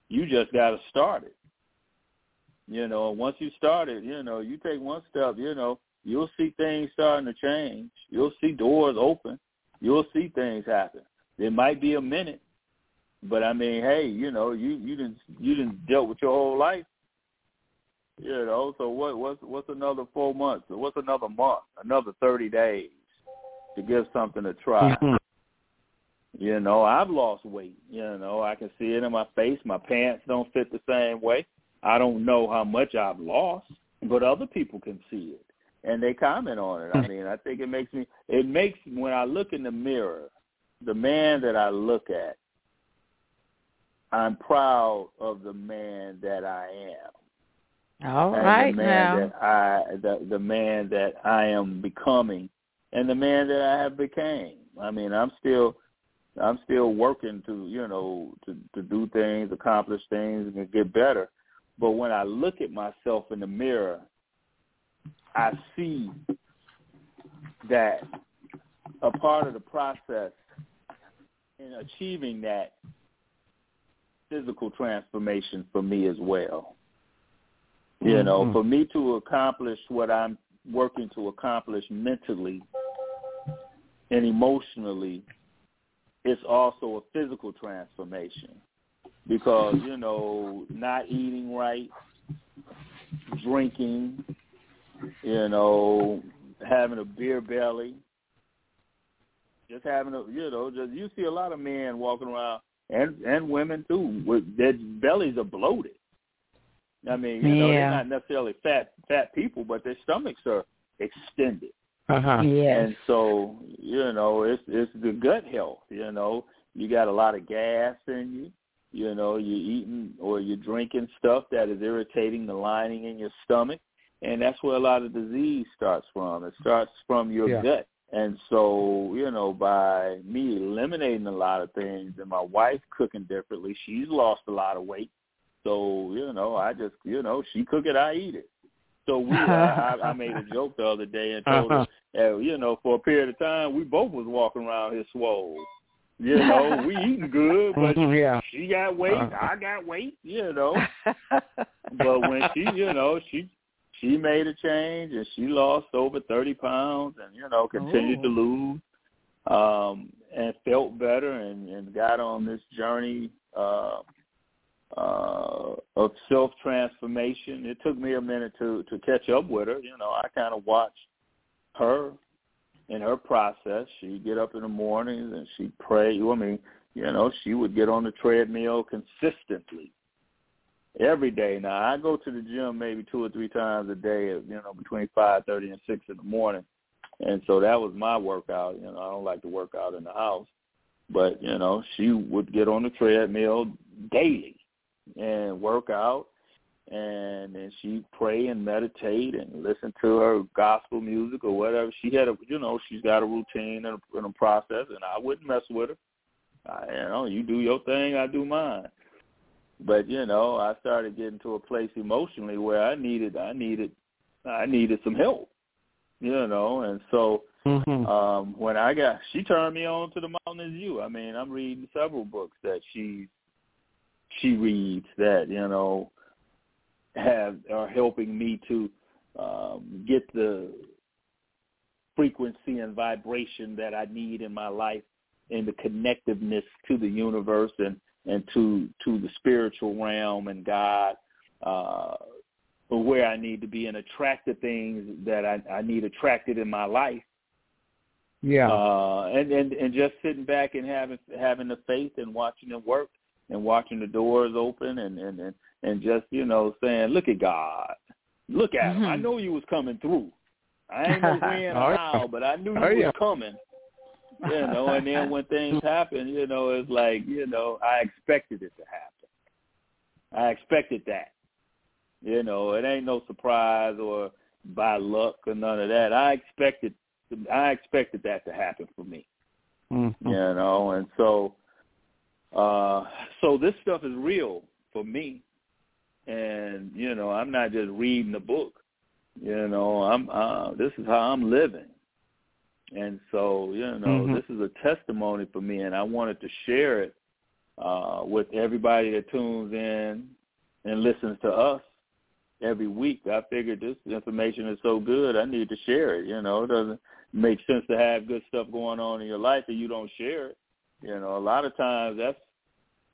You just got to start it. You know, once you start it, you know, you take one step, you know, you'll see things starting to change. You'll see doors open. You'll see things happen. It might be a minute, but I mean, hey, you know, you you didn't you didn't dealt with your whole life. You know, so what what's what's another four months? Or what's another month? Another thirty days to give something a try. Mhm. You know, I've lost weight. You know, I can see it in my face. My pants don't fit the same way. I don't know how much I've lost, but other people can see it and they comment on it. I hmm. mean, I think it makes me it makes when I look in the mirror, the man that I look at, I'm proud of the man that I am. All and right the man now. that I the the man that I am becoming and the man that I have became. I mean, I'm still I'm still working to, you know, to to do things, accomplish things and get better. But when I look at myself in the mirror, I see that a part of the process in achieving that physical transformation for me as well. You know, Mhm. for me to accomplish what I'm working to accomplish mentally and emotionally, it's also a physical transformation because, you know, not eating right, drinking, you know, having a beer belly, just having a, you know, just you see a lot of men walking around and and women too with their bellies are bloated. I mean, you know, they're not necessarily fat fat people, but their stomachs are extended. Uh-huh. Yes. And so, you know, it's it's the gut health, you know. You got a lot of gas in you. You know, you're eating or you're drinking stuff that is irritating the lining in your stomach. And that's where a lot of disease starts from. It starts from your Yeah. gut. And so, you know, by me eliminating a lot of things and my wife cooking differently, she's lost a lot of weight. So, you know, I just, you know, she cook it, I eat it. So we, I, I I made a joke the other day and told her, uh, you know, for a period of time, we both was walking around here swole. You know, we eating good, but Mhm, yeah. she got weight, Uh-huh. I got weight, you know. But when she, you know, she she made a change and she lost over thirty pounds and you know continued to lose, um, and felt better and and got on this journey uh, uh, of self transformation. It took me a minute to to catch up with her. You know, I kind of watched her in her process. She'd get up in the mornings and she'd pray. I mean, you know, she would get on the treadmill consistently every day. Now I go to the gym maybe two or three times a day, you know, between five thirty and six in the morning. And so that was my workout. You know, I don't like to work out in the house. But, you know, she would get on the treadmill daily and work out and then she'd pray and meditate and listen to her gospel music or whatever. She had a you know, she's got a routine and a, and a process and I wouldn't mess with her. I, you know, you do your thing, I do mine but you know i started getting to a place emotionally where i needed i needed i needed some help you know and so Mhm. um when i got she turned me on to the mountain is you i mean i'm reading several books that she she reads that you know have are helping me to um get the frequency and vibration that i need in my life and the connectiveness to the universe and and to to the spiritual realm and God, uh, where I need to be and attract the things that I, I need attracted in my life. Yeah. Uh, and, and and just sitting back and having having the faith and watching it work and watching the doors open and and and, and just you know saying, look at God, look at him. I Mhm. know you was coming through. I ain't know when Oh, or how, but I knew you Oh, was yeah. coming you know, and then when things happen, you know, it's like, you know, I expected it to happen. I expected that. You know, it ain't no surprise or by luck or none of that. I expected I expected that to happen for me. Mhm. You know, and so uh so this stuff is real for me. And, you know, I'm not just reading a book. You know, I'm uh this is how I'm living. And so, you know, Mhm. this is a testimony for me, and I wanted to share it uh, with everybody that tunes in and listens to us every week. I figured this information is so good, I need to share it. You know, it doesn't make sense to have good stuff going on in your life and you don't share it. You know, a lot of times that's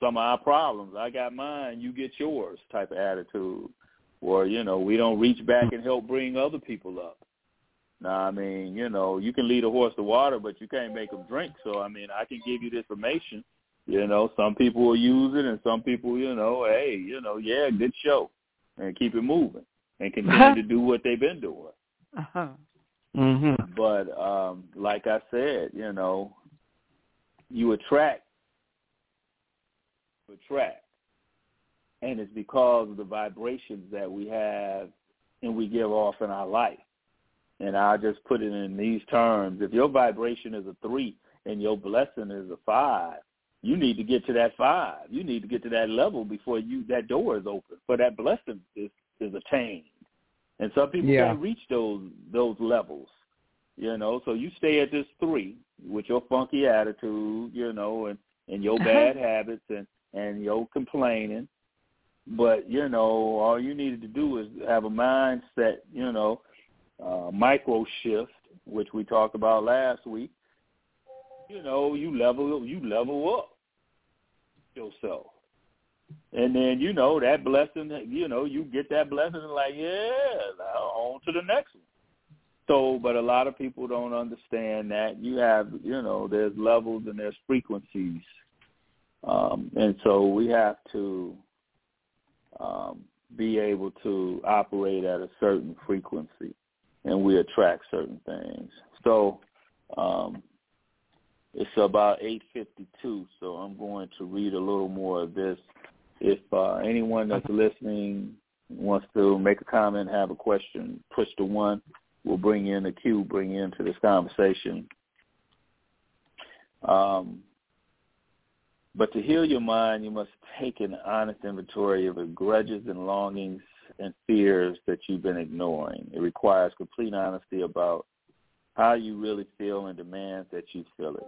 some of our problems. I got mine, you get yours type of attitude. Or, you know, we don't reach back and help bring other people up. Now, I mean, you know, you can lead a horse to water, but you can't make them drink. So, I mean, I can give you the information. You know, some people will use it, and some people, you know, hey, you know, yeah, good show, and keep it moving, and continue to do what they've been doing. Uh-huh. Mhm. But um, like I said, you know, you attract, attract, and it's because of the vibrations that we have and we give off in our life. And I'll just put it in these terms: if your vibration is a three and your blessing is a five, you need to get to that five. You need to get to that level before you that door is open for that blessing is is attained. And some people Yeah. can't reach those those levels. You know, so you stay at this three with your funky attitude, you know, and and your uh-huh. bad habits and and your complaining. But you know, all you needed to do is have a mindset, you know, uh, micro shift, which we talked about last week. You know, you level you level up yourself. And then, you know, that blessing, you know, you get that blessing and like, yeah, on to the next one. So, but a lot of people don't understand that. You have, you know, there's levels and there's frequencies. Um, and so we have to um, be able to operate at a certain frequency and we attract certain things. So um, it's about 8.52, so I'm going to read a little more of this. If uh, anyone that's listening wants to make a comment, have a question, push the one. We'll bring you in the queue, bring you into this conversation. Um, but to heal your mind, you must take an honest inventory of the grudges and longings and fears that you've been ignoring. It requires complete honesty about how you really feel and demands that you feel it.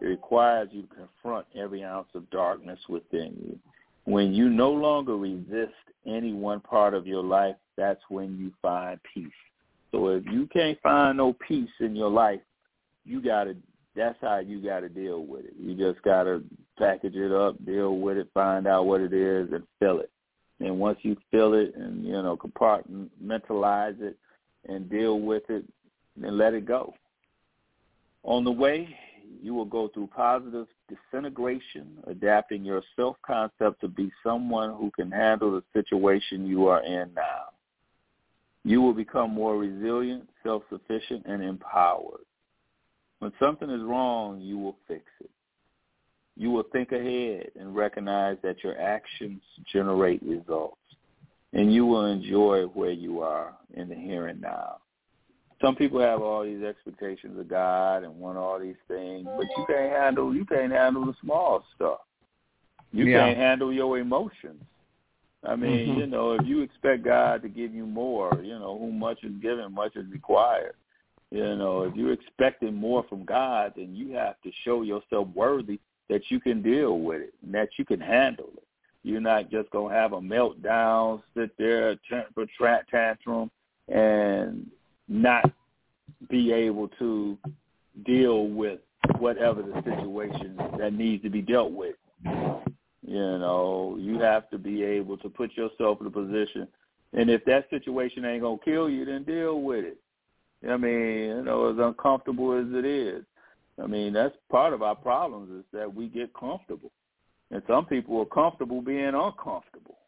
It requires you to confront every ounce of darkness within you. When you no longer resist any one part of your life, that's when you find peace. So if you can't find no peace in your life, you gotta that's how you gotta deal with it. You just gotta package it up, deal with it, find out what it is and fill it. And once you fill it and, you know, compartmentalize it and deal with it, then let it go. On the way, you will go through positive disintegration, adapting your self-concept to be someone who can handle the situation you are in now. You will become more resilient, self-sufficient, and empowered. When something is wrong, you will fix it. You will think ahead and recognize that your actions generate results. And you will enjoy where you are in the here and now. Some people have all these expectations of God and want all these things, but you can't handle you can't handle the small stuff. You Yeah. can't handle your emotions. I mean, Mhm. you know, if you expect God to give you more, you know, who much is given, much is required. You know, if you're expecting more from God, then you have to show yourself worthy that you can deal with it and that you can handle it. You're not just gonna have a meltdown, sit there, temper tantrum, and not be able to deal with whatever the situation that needs to be dealt with. You know, you have to be able to put yourself in a position, and if that situation ain't gonna kill you, then deal with it. I mean, you know, as uncomfortable as it is. I mean, that's part of our problems is that we get comfortable, and some people are comfortable being uncomfortable.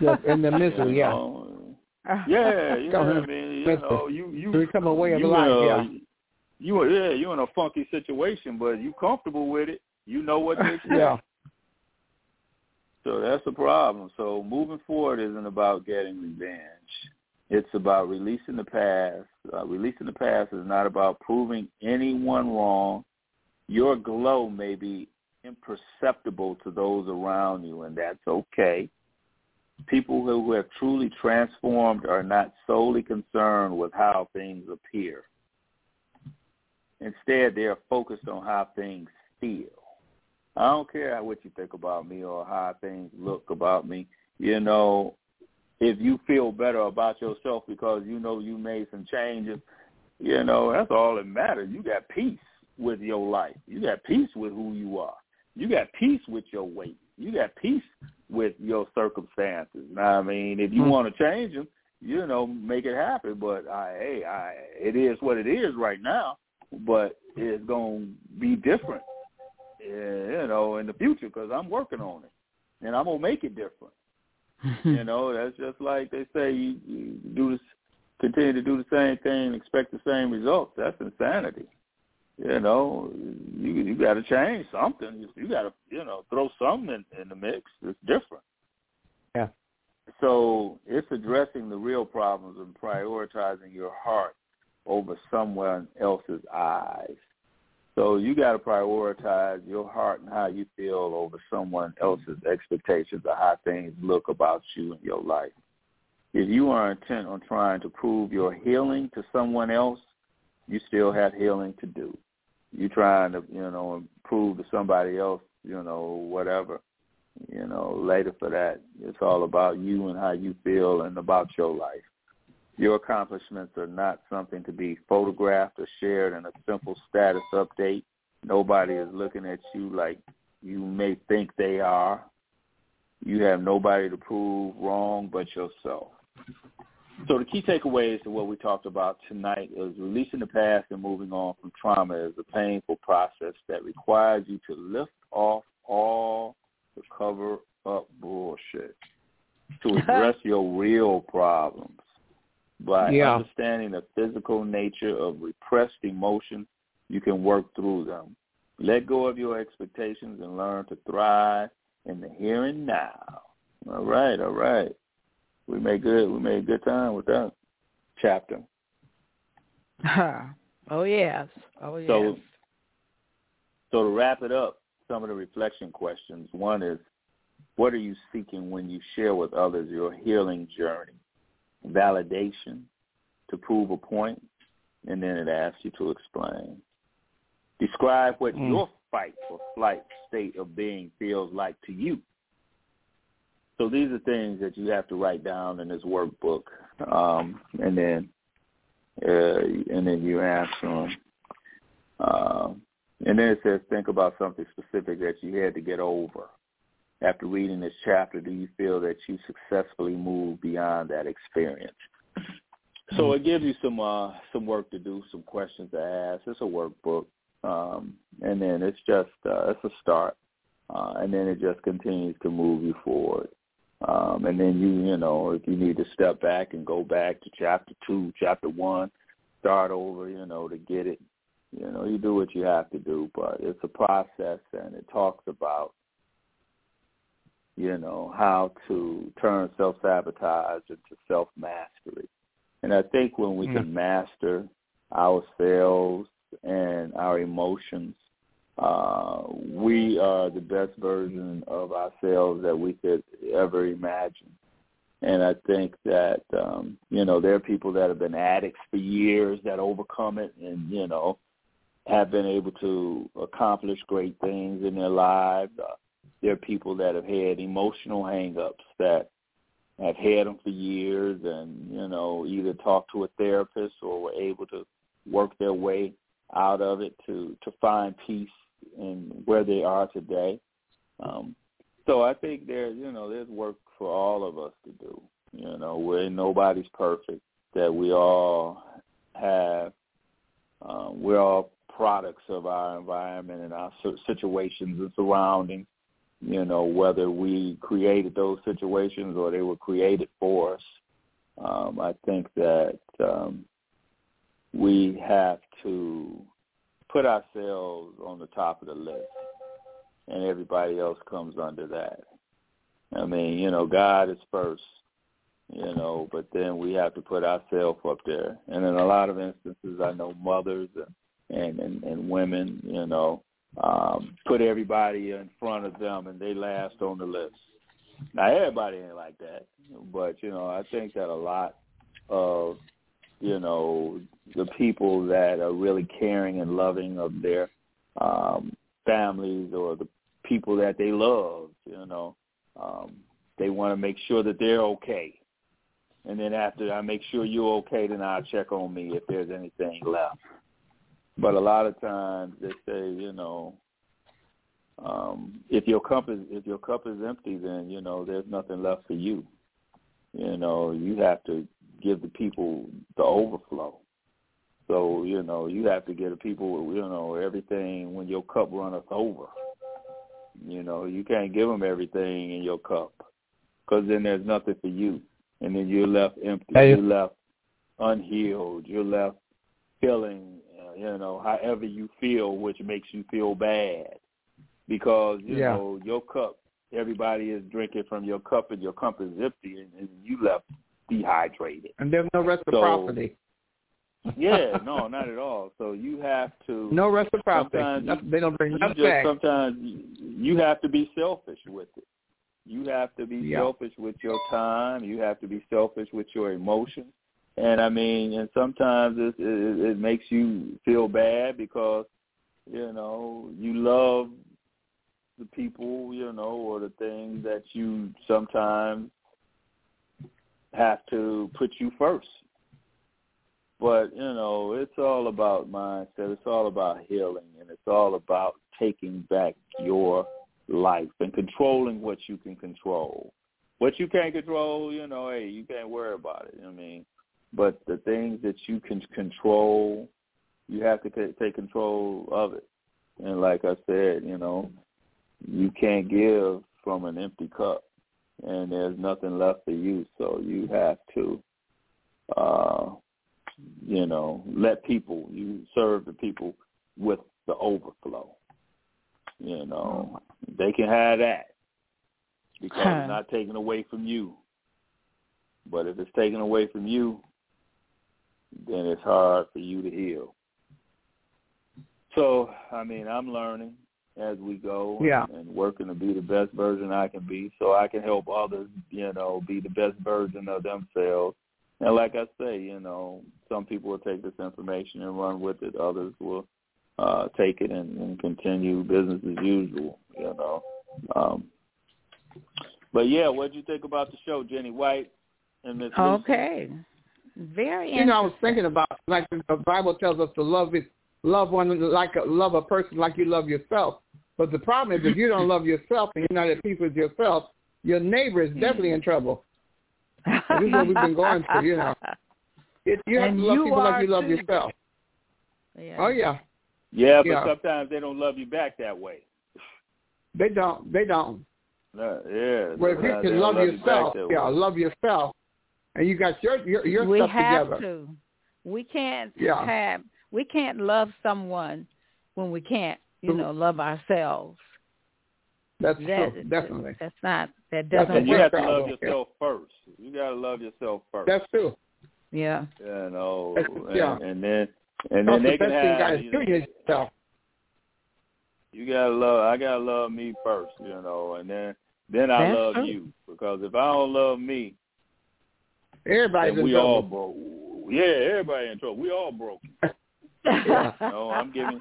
Just in the you misery, yeah. know? Yeah, yeah. Go I mean, You know, you, you, to become a way of you, life, uh, yeah. You, yeah, you're in a funky situation, but you comfortable with it. You know what to expect. Yeah. So that's the problem. So moving forward isn't about getting revenge. It's about releasing the past. Uh, releasing the past is not about proving anyone wrong. Your glow may be imperceptible to those around you, and that's okay. People who have truly transformed are not solely concerned with how things appear. Instead, they are focused on how things feel. I don't care what you think about me or how things look about me. You know, if you feel better about yourself because you know you made some changes, you know, that's all that matters. You got peace with your life. You got peace with who you are. You got peace with your weight. You got peace with your circumstances. Now, I mean, if you mm-hmm. want to change them, you know, make it happen. But I, hey, I, it is what it is right now. But it's gonna be different, you know, in the future because I'm working on it, and I'm gonna make it different. you know, that's just like they say you, you do this, continue to do the same thing, expect the same results. That's insanity. You know, you you got to change something. You got to you know throw something in, in the mix. It's different. Yeah. So it's addressing the real problems and prioritizing your heart over someone else's eyes. So you got to prioritize your heart and how you feel over someone else's expectations of how things look about you in your life. If you are intent on trying to prove your healing to someone else, you still have healing to do. You trying to, you know, prove to somebody else, you know, whatever, you know, later for that. It's all about you and how you feel and about your life. Your accomplishments are not something to be photographed or shared in a simple status update. Nobody is looking at you like you may think they are. You have nobody to prove wrong but yourself. So the key takeaways to what we talked about tonight is releasing the past and moving on from trauma is a painful process that requires you to lift off all the cover up bullshit to address your real problems by yeah. understanding the physical nature of repressed emotions, you can work through them. Let go of your expectations and learn to thrive in the here and now. All right, all right. We made good. We made good time with that chapter. oh yes. Oh yes. So, so to wrap it up, some of the reflection questions. One is, what are you seeking when you share with others your healing journey? Validation to prove a point, and then it asks you to explain. Describe what mm. your fight or flight state of being feels like to you. So these are things that you have to write down in this workbook, um, and then uh, and then you answer them. Um, and then it says, think about something specific that you had to get over after reading this chapter, do you feel that you successfully moved beyond that experience? So it gives you some uh, some work to do, some questions to ask. It's a workbook, um, and then it's just uh, it's a start, uh, and then it just continues to move you forward. Um, and then you you know if you need to step back and go back to chapter two, chapter one, start over, you know, to get it. You know, you do what you have to do, but it's a process, and it talks about you know, how to turn self-sabotage into self-mastery. And I think when we mm can master ourselves and our emotions, uh, we are the best version of ourselves that we could ever imagine. And I think that, um, you know, there are people that have been addicts for years that overcome it and, you know, have been able to accomplish great things in their lives. Uh, there are people that have had emotional hangups that have had them for years and, you know, either talked to a therapist or were able to work their way out of it to, to find peace in where they are today. Um, so I think there's, you know, there's work for all of us to do. You know, where nobody's perfect, that we all have, um, we're all products of our environment and our situations and surroundings you know, whether we created those situations or they were created for us. Um, I think that um, we have to put ourselves on the top of the list, and everybody else comes under that. I mean, you know, God is first, you know, but then we have to put ourselves up there. And in a lot of instances, I know mothers and and, and women, you know, um, put everybody in front of them and they last on the list. Now everybody ain't like that, but you know I think that a lot of you know the people that are really caring and loving of their um, families or the people that they love, you know, um, they want to make sure that they're okay. and then after I make sure you're okay, then I'll check on me if there's anything left. But a lot of times they say, you know, um, if your cup is if your cup is empty, then you know there's nothing left for you. You know, you have to give the people the overflow. So you know, you have to give the people, you know, everything when your cup runneth over. You know, you can't give them everything in your cup because then there's nothing for you, and then you're left empty. Hey. You're left unhealed. You're left feeling, you know, however you feel, which makes you feel bad because you Yeah. know your cup. Everybody is drinking from your cup, and your cup is empty, and, and you left dehydrated. And there's no So- reciprocity. Yeah, no, not at all. So you have to No reciprocity. Sometimes they don't bring you nothing back. sometimes you- you have to be selfish with it. You have to be Yeah. selfish with your time. You have to be selfish with your emotions. And I mean, and sometimes it, it it makes you feel bad because you know you love the people, you know, or the things that you sometimes have to put you first. But you know, it's all about mindset. It's all about healing, and it's all about taking back your life and controlling what you can control. What you can't control, you know, hey, you can't worry about it. I mean, but the things that you can control, you have to take control of it. And like I said, you know, you can't give from an empty cup, and there's nothing left for you. So you have to. uh you know, let people you serve the people with the overflow. You know, they can have that because Huh. it's not taken away from you. But if it's taken away from you, then it's hard for you to heal. So, I mean, I'm learning as we go Yeah. and, and working to be the best version I can be so I can help others, you know, be the best version of themselves. And like I say, you know, some people will take this information and run with it. Others will uh, take it and, and continue business as usual, you know. Um, but yeah, what did you think about the show, Jenny White and Miss Lucy? Okay. Very You know, I was thinking about like the Bible tells us to love it, love one like a, love a person like you love yourself. But the problem is if you don't love yourself and you're not at peace with yourself, your neighbor is definitely in trouble. this is what we've been going through, you know. It, you have And to love people like you love too. yourself. Yeah. Oh yeah, Yeah, but Yeah. sometimes they don't love you back that way. they don't. They don't. No, yeah. Well, if you can don't love yourself, that yeah, love yourself, and you got your your, your we stuff have together. to. We can't Yeah. have. We can't love someone when we can't, you know, love ourselves. That's That, true, definitely. That's not. That doesn't And you work have to work. out. love Yeah. yourself first. You got to love yourself first. That's true. Yeah. you know, That's- and, yeah. and then and That's then the they best can thing you have. got to you do know, yourself. you gotta love. I gotta love me first, you know, and then then I That's love true. you because if I don't love me, Everybody's in we trouble. all broke. Yeah, everybody in trouble. We all broke. Yeah. No, I'm giving.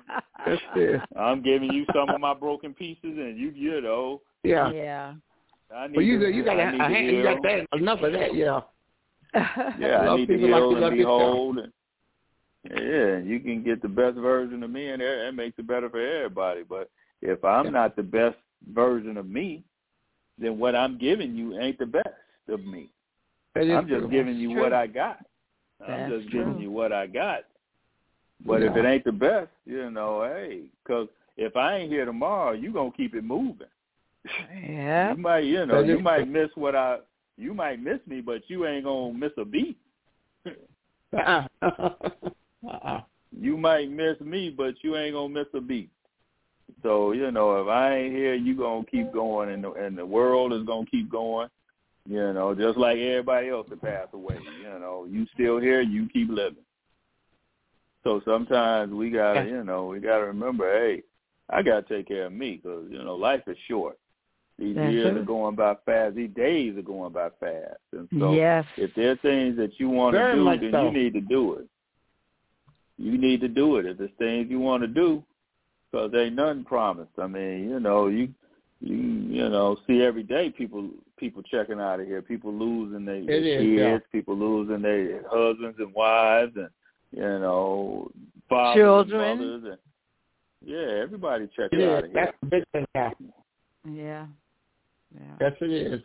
I'm giving you some of my broken pieces, and you you know Yeah. Yeah. I need But you to, you got I a, a hand, you got that enough of that. Yeah. Yeah, I need to people like you and be yourself. whole. And, yeah, you can get the best version of me, and that that makes it better for everybody. But if I'm Yeah. not the best version of me, then what I'm giving you ain't the best of me. That is I'm just true. giving you true. what I got. I'm That's just giving you what I got. But if it ain't the best, you know, hey, because if I ain't here tomorrow, you gonna keep it moving. Yeah. You might, you know, you is might miss what I, you might miss me, but you ain't gonna miss a beat. Uh-uh. uh-uh. You might miss me, but you ain't gonna miss a beat. So you know, if I ain't here, you gonna keep going, and the, and the world is gonna keep going. You know, just like everybody else that passed away. You know, you still here, you keep living. So sometimes we gotta, you know, we gotta remember, hey, I gotta take care of me because you know life is short. These That's years true. are going by fast. These days are going by fast, and so yes. if there are things that you want to do, then so. you need to do it. You need to do it if there's things you want to do, because ain't nothing promised. I mean, you know, you you you know see every day people people checking out of here. People losing their It kids, is, yeah. people losing their husbands and wives, and you know, fathers Children. and mothers, and yeah, everybody checking It out is. of here. That's the big thing now. Yeah. Yeah. Yes, it is.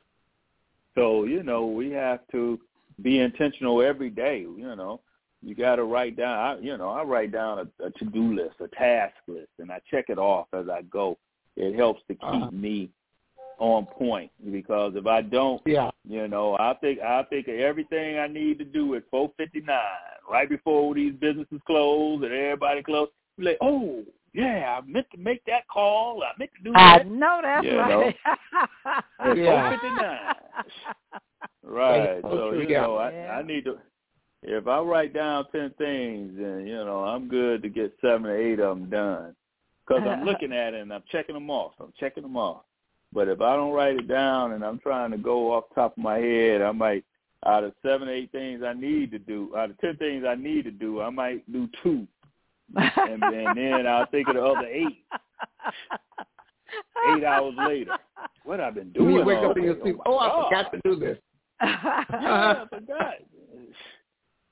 So you know, we have to be intentional every day. You know, you got to write down. I, you know, I write down a, a to-do list, a task list, and I check it off as I go. It helps to keep Uh-huh. me on point because if I don't, Yeah. you know, I think I think of everything I need to do at four fifty nine, right before these businesses close and everybody close. Like, oh yeah, I meant to make that call. I meant to do I that. know that's You right. At Yeah. 459. Right. Yeah, So you yeah. know, I Yeah. I need to. If I write down ten things, then you know I'm good to get seven or eight of them done, because I'm looking at it and I'm checking them off. I'm checking them off. But if I don't write it down and I'm trying to go off the top of my head, I might out of seven, eight things I need to do, out of ten things I need to do, I might do two, and, and then I'll think of the other eight. Eight hours later, what I've been doing. you wake up and you day. see, oh, oh, I God. forgot to do this. yeah, I forgot.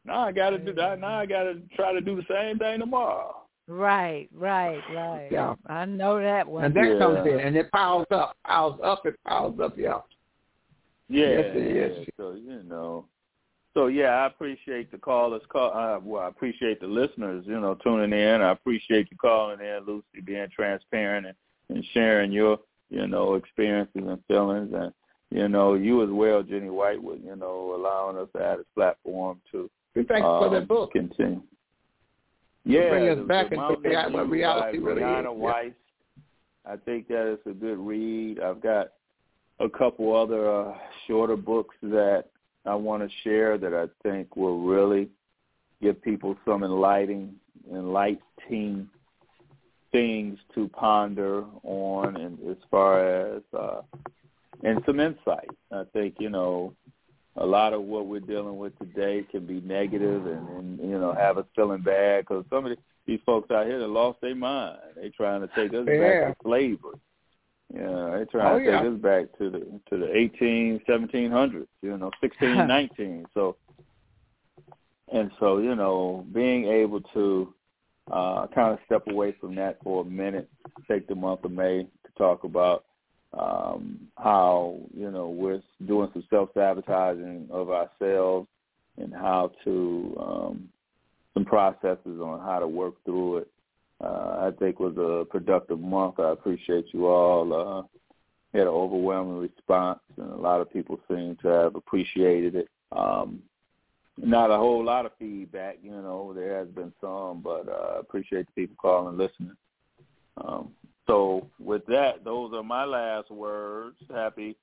Now I got to do that. Now I got to try to do the same thing tomorrow. Right, right, right. Yeah. I know that one. And that Yeah. comes in, and it piles up, piles up, it piles up, yeah. Yeah, Yes, it is. yeah. So you know, so yeah, I appreciate the callers. Call, uh, well, I appreciate the listeners. You know, tuning in. I appreciate you calling in, Lucy, being transparent and, and sharing your, you know, experiences and feelings, and you know, you as well, Jenny White, with you know, allowing us to have this platform to We thank you for um, that book. Continue. Yeah, bring us back into what reality really Brianna is, yeah. Wiest. I think that is a good read. I've got a couple other uh, shorter books that I want to share that I think will really give people some enlightening, enlightening things to ponder on, and as far as uh, and some insight. I think you know a lot of what we're dealing with today can be negative and, and you know have us feeling bad because some of the, these folks out here that lost their mind. They trying to take us Yeah. back to slavery. Yeah, they trying Oh, to yeah. take us back to the to the eighteen, seventeen hundreds. You know, sixteen, nineteen. So, and so you know, being able to uh, kind of step away from that for a minute, take the month of May to talk about um, how you know we're doing some self sabotaging of ourselves and how to um, some processes on how to work through it. Uh, I think was a productive month. I appreciate you all. Uh, had an overwhelming response, and a lot of people seem to have appreciated it. Um, not a whole lot of feedback, you know. There has been some, but uh, I appreciate the people calling and listening. Um, so with that, those are my last words. Happy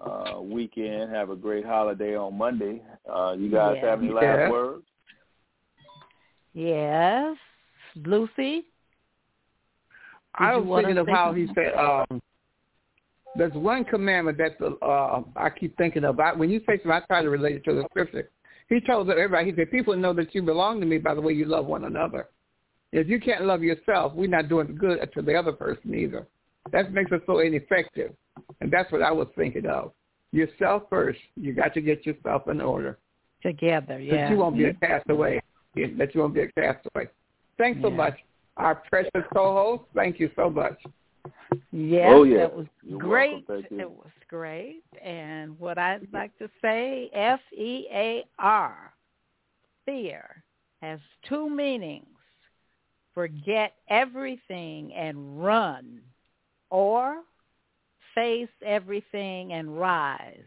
uh, weekend. Have a great holiday on Monday. Uh, you guys Yeah. have any last Yeah. words? Yes. Lucy? I was thinking of how he said, um, there's one commandment that the, uh, I keep thinking of. I, when you say something, I try to relate it to the scripture. He told everybody, he said, people know that you belong to me by the way you love one another. If you can't love yourself, we're not doing good to the other person either. That makes us so ineffective. And that's what I was thinking of. Yourself first. You got to get yourself in order. Together, yeah. That you won't be a mm-hmm. castaway. That you won't be a castaway. Thanks so Yeah. much. Our precious co-host, thank you so much. Yes, Oh, yeah. that was You're great. welcome. Thank you. It was great. And what I'd like to say, F E A R, fear, has two meanings. Forget everything and run, or face everything and rise.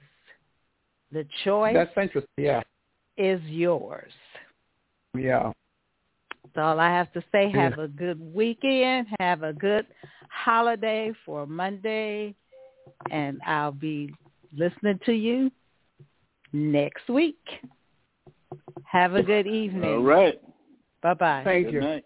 The choice That's interesting. Yeah. is yours. Yeah. That's all I have to say. Yeah. Have a good weekend. Have a good holiday for Monday. And I'll be listening to you next week. Have a good evening. All right. Bye-bye. Thank Good you. night.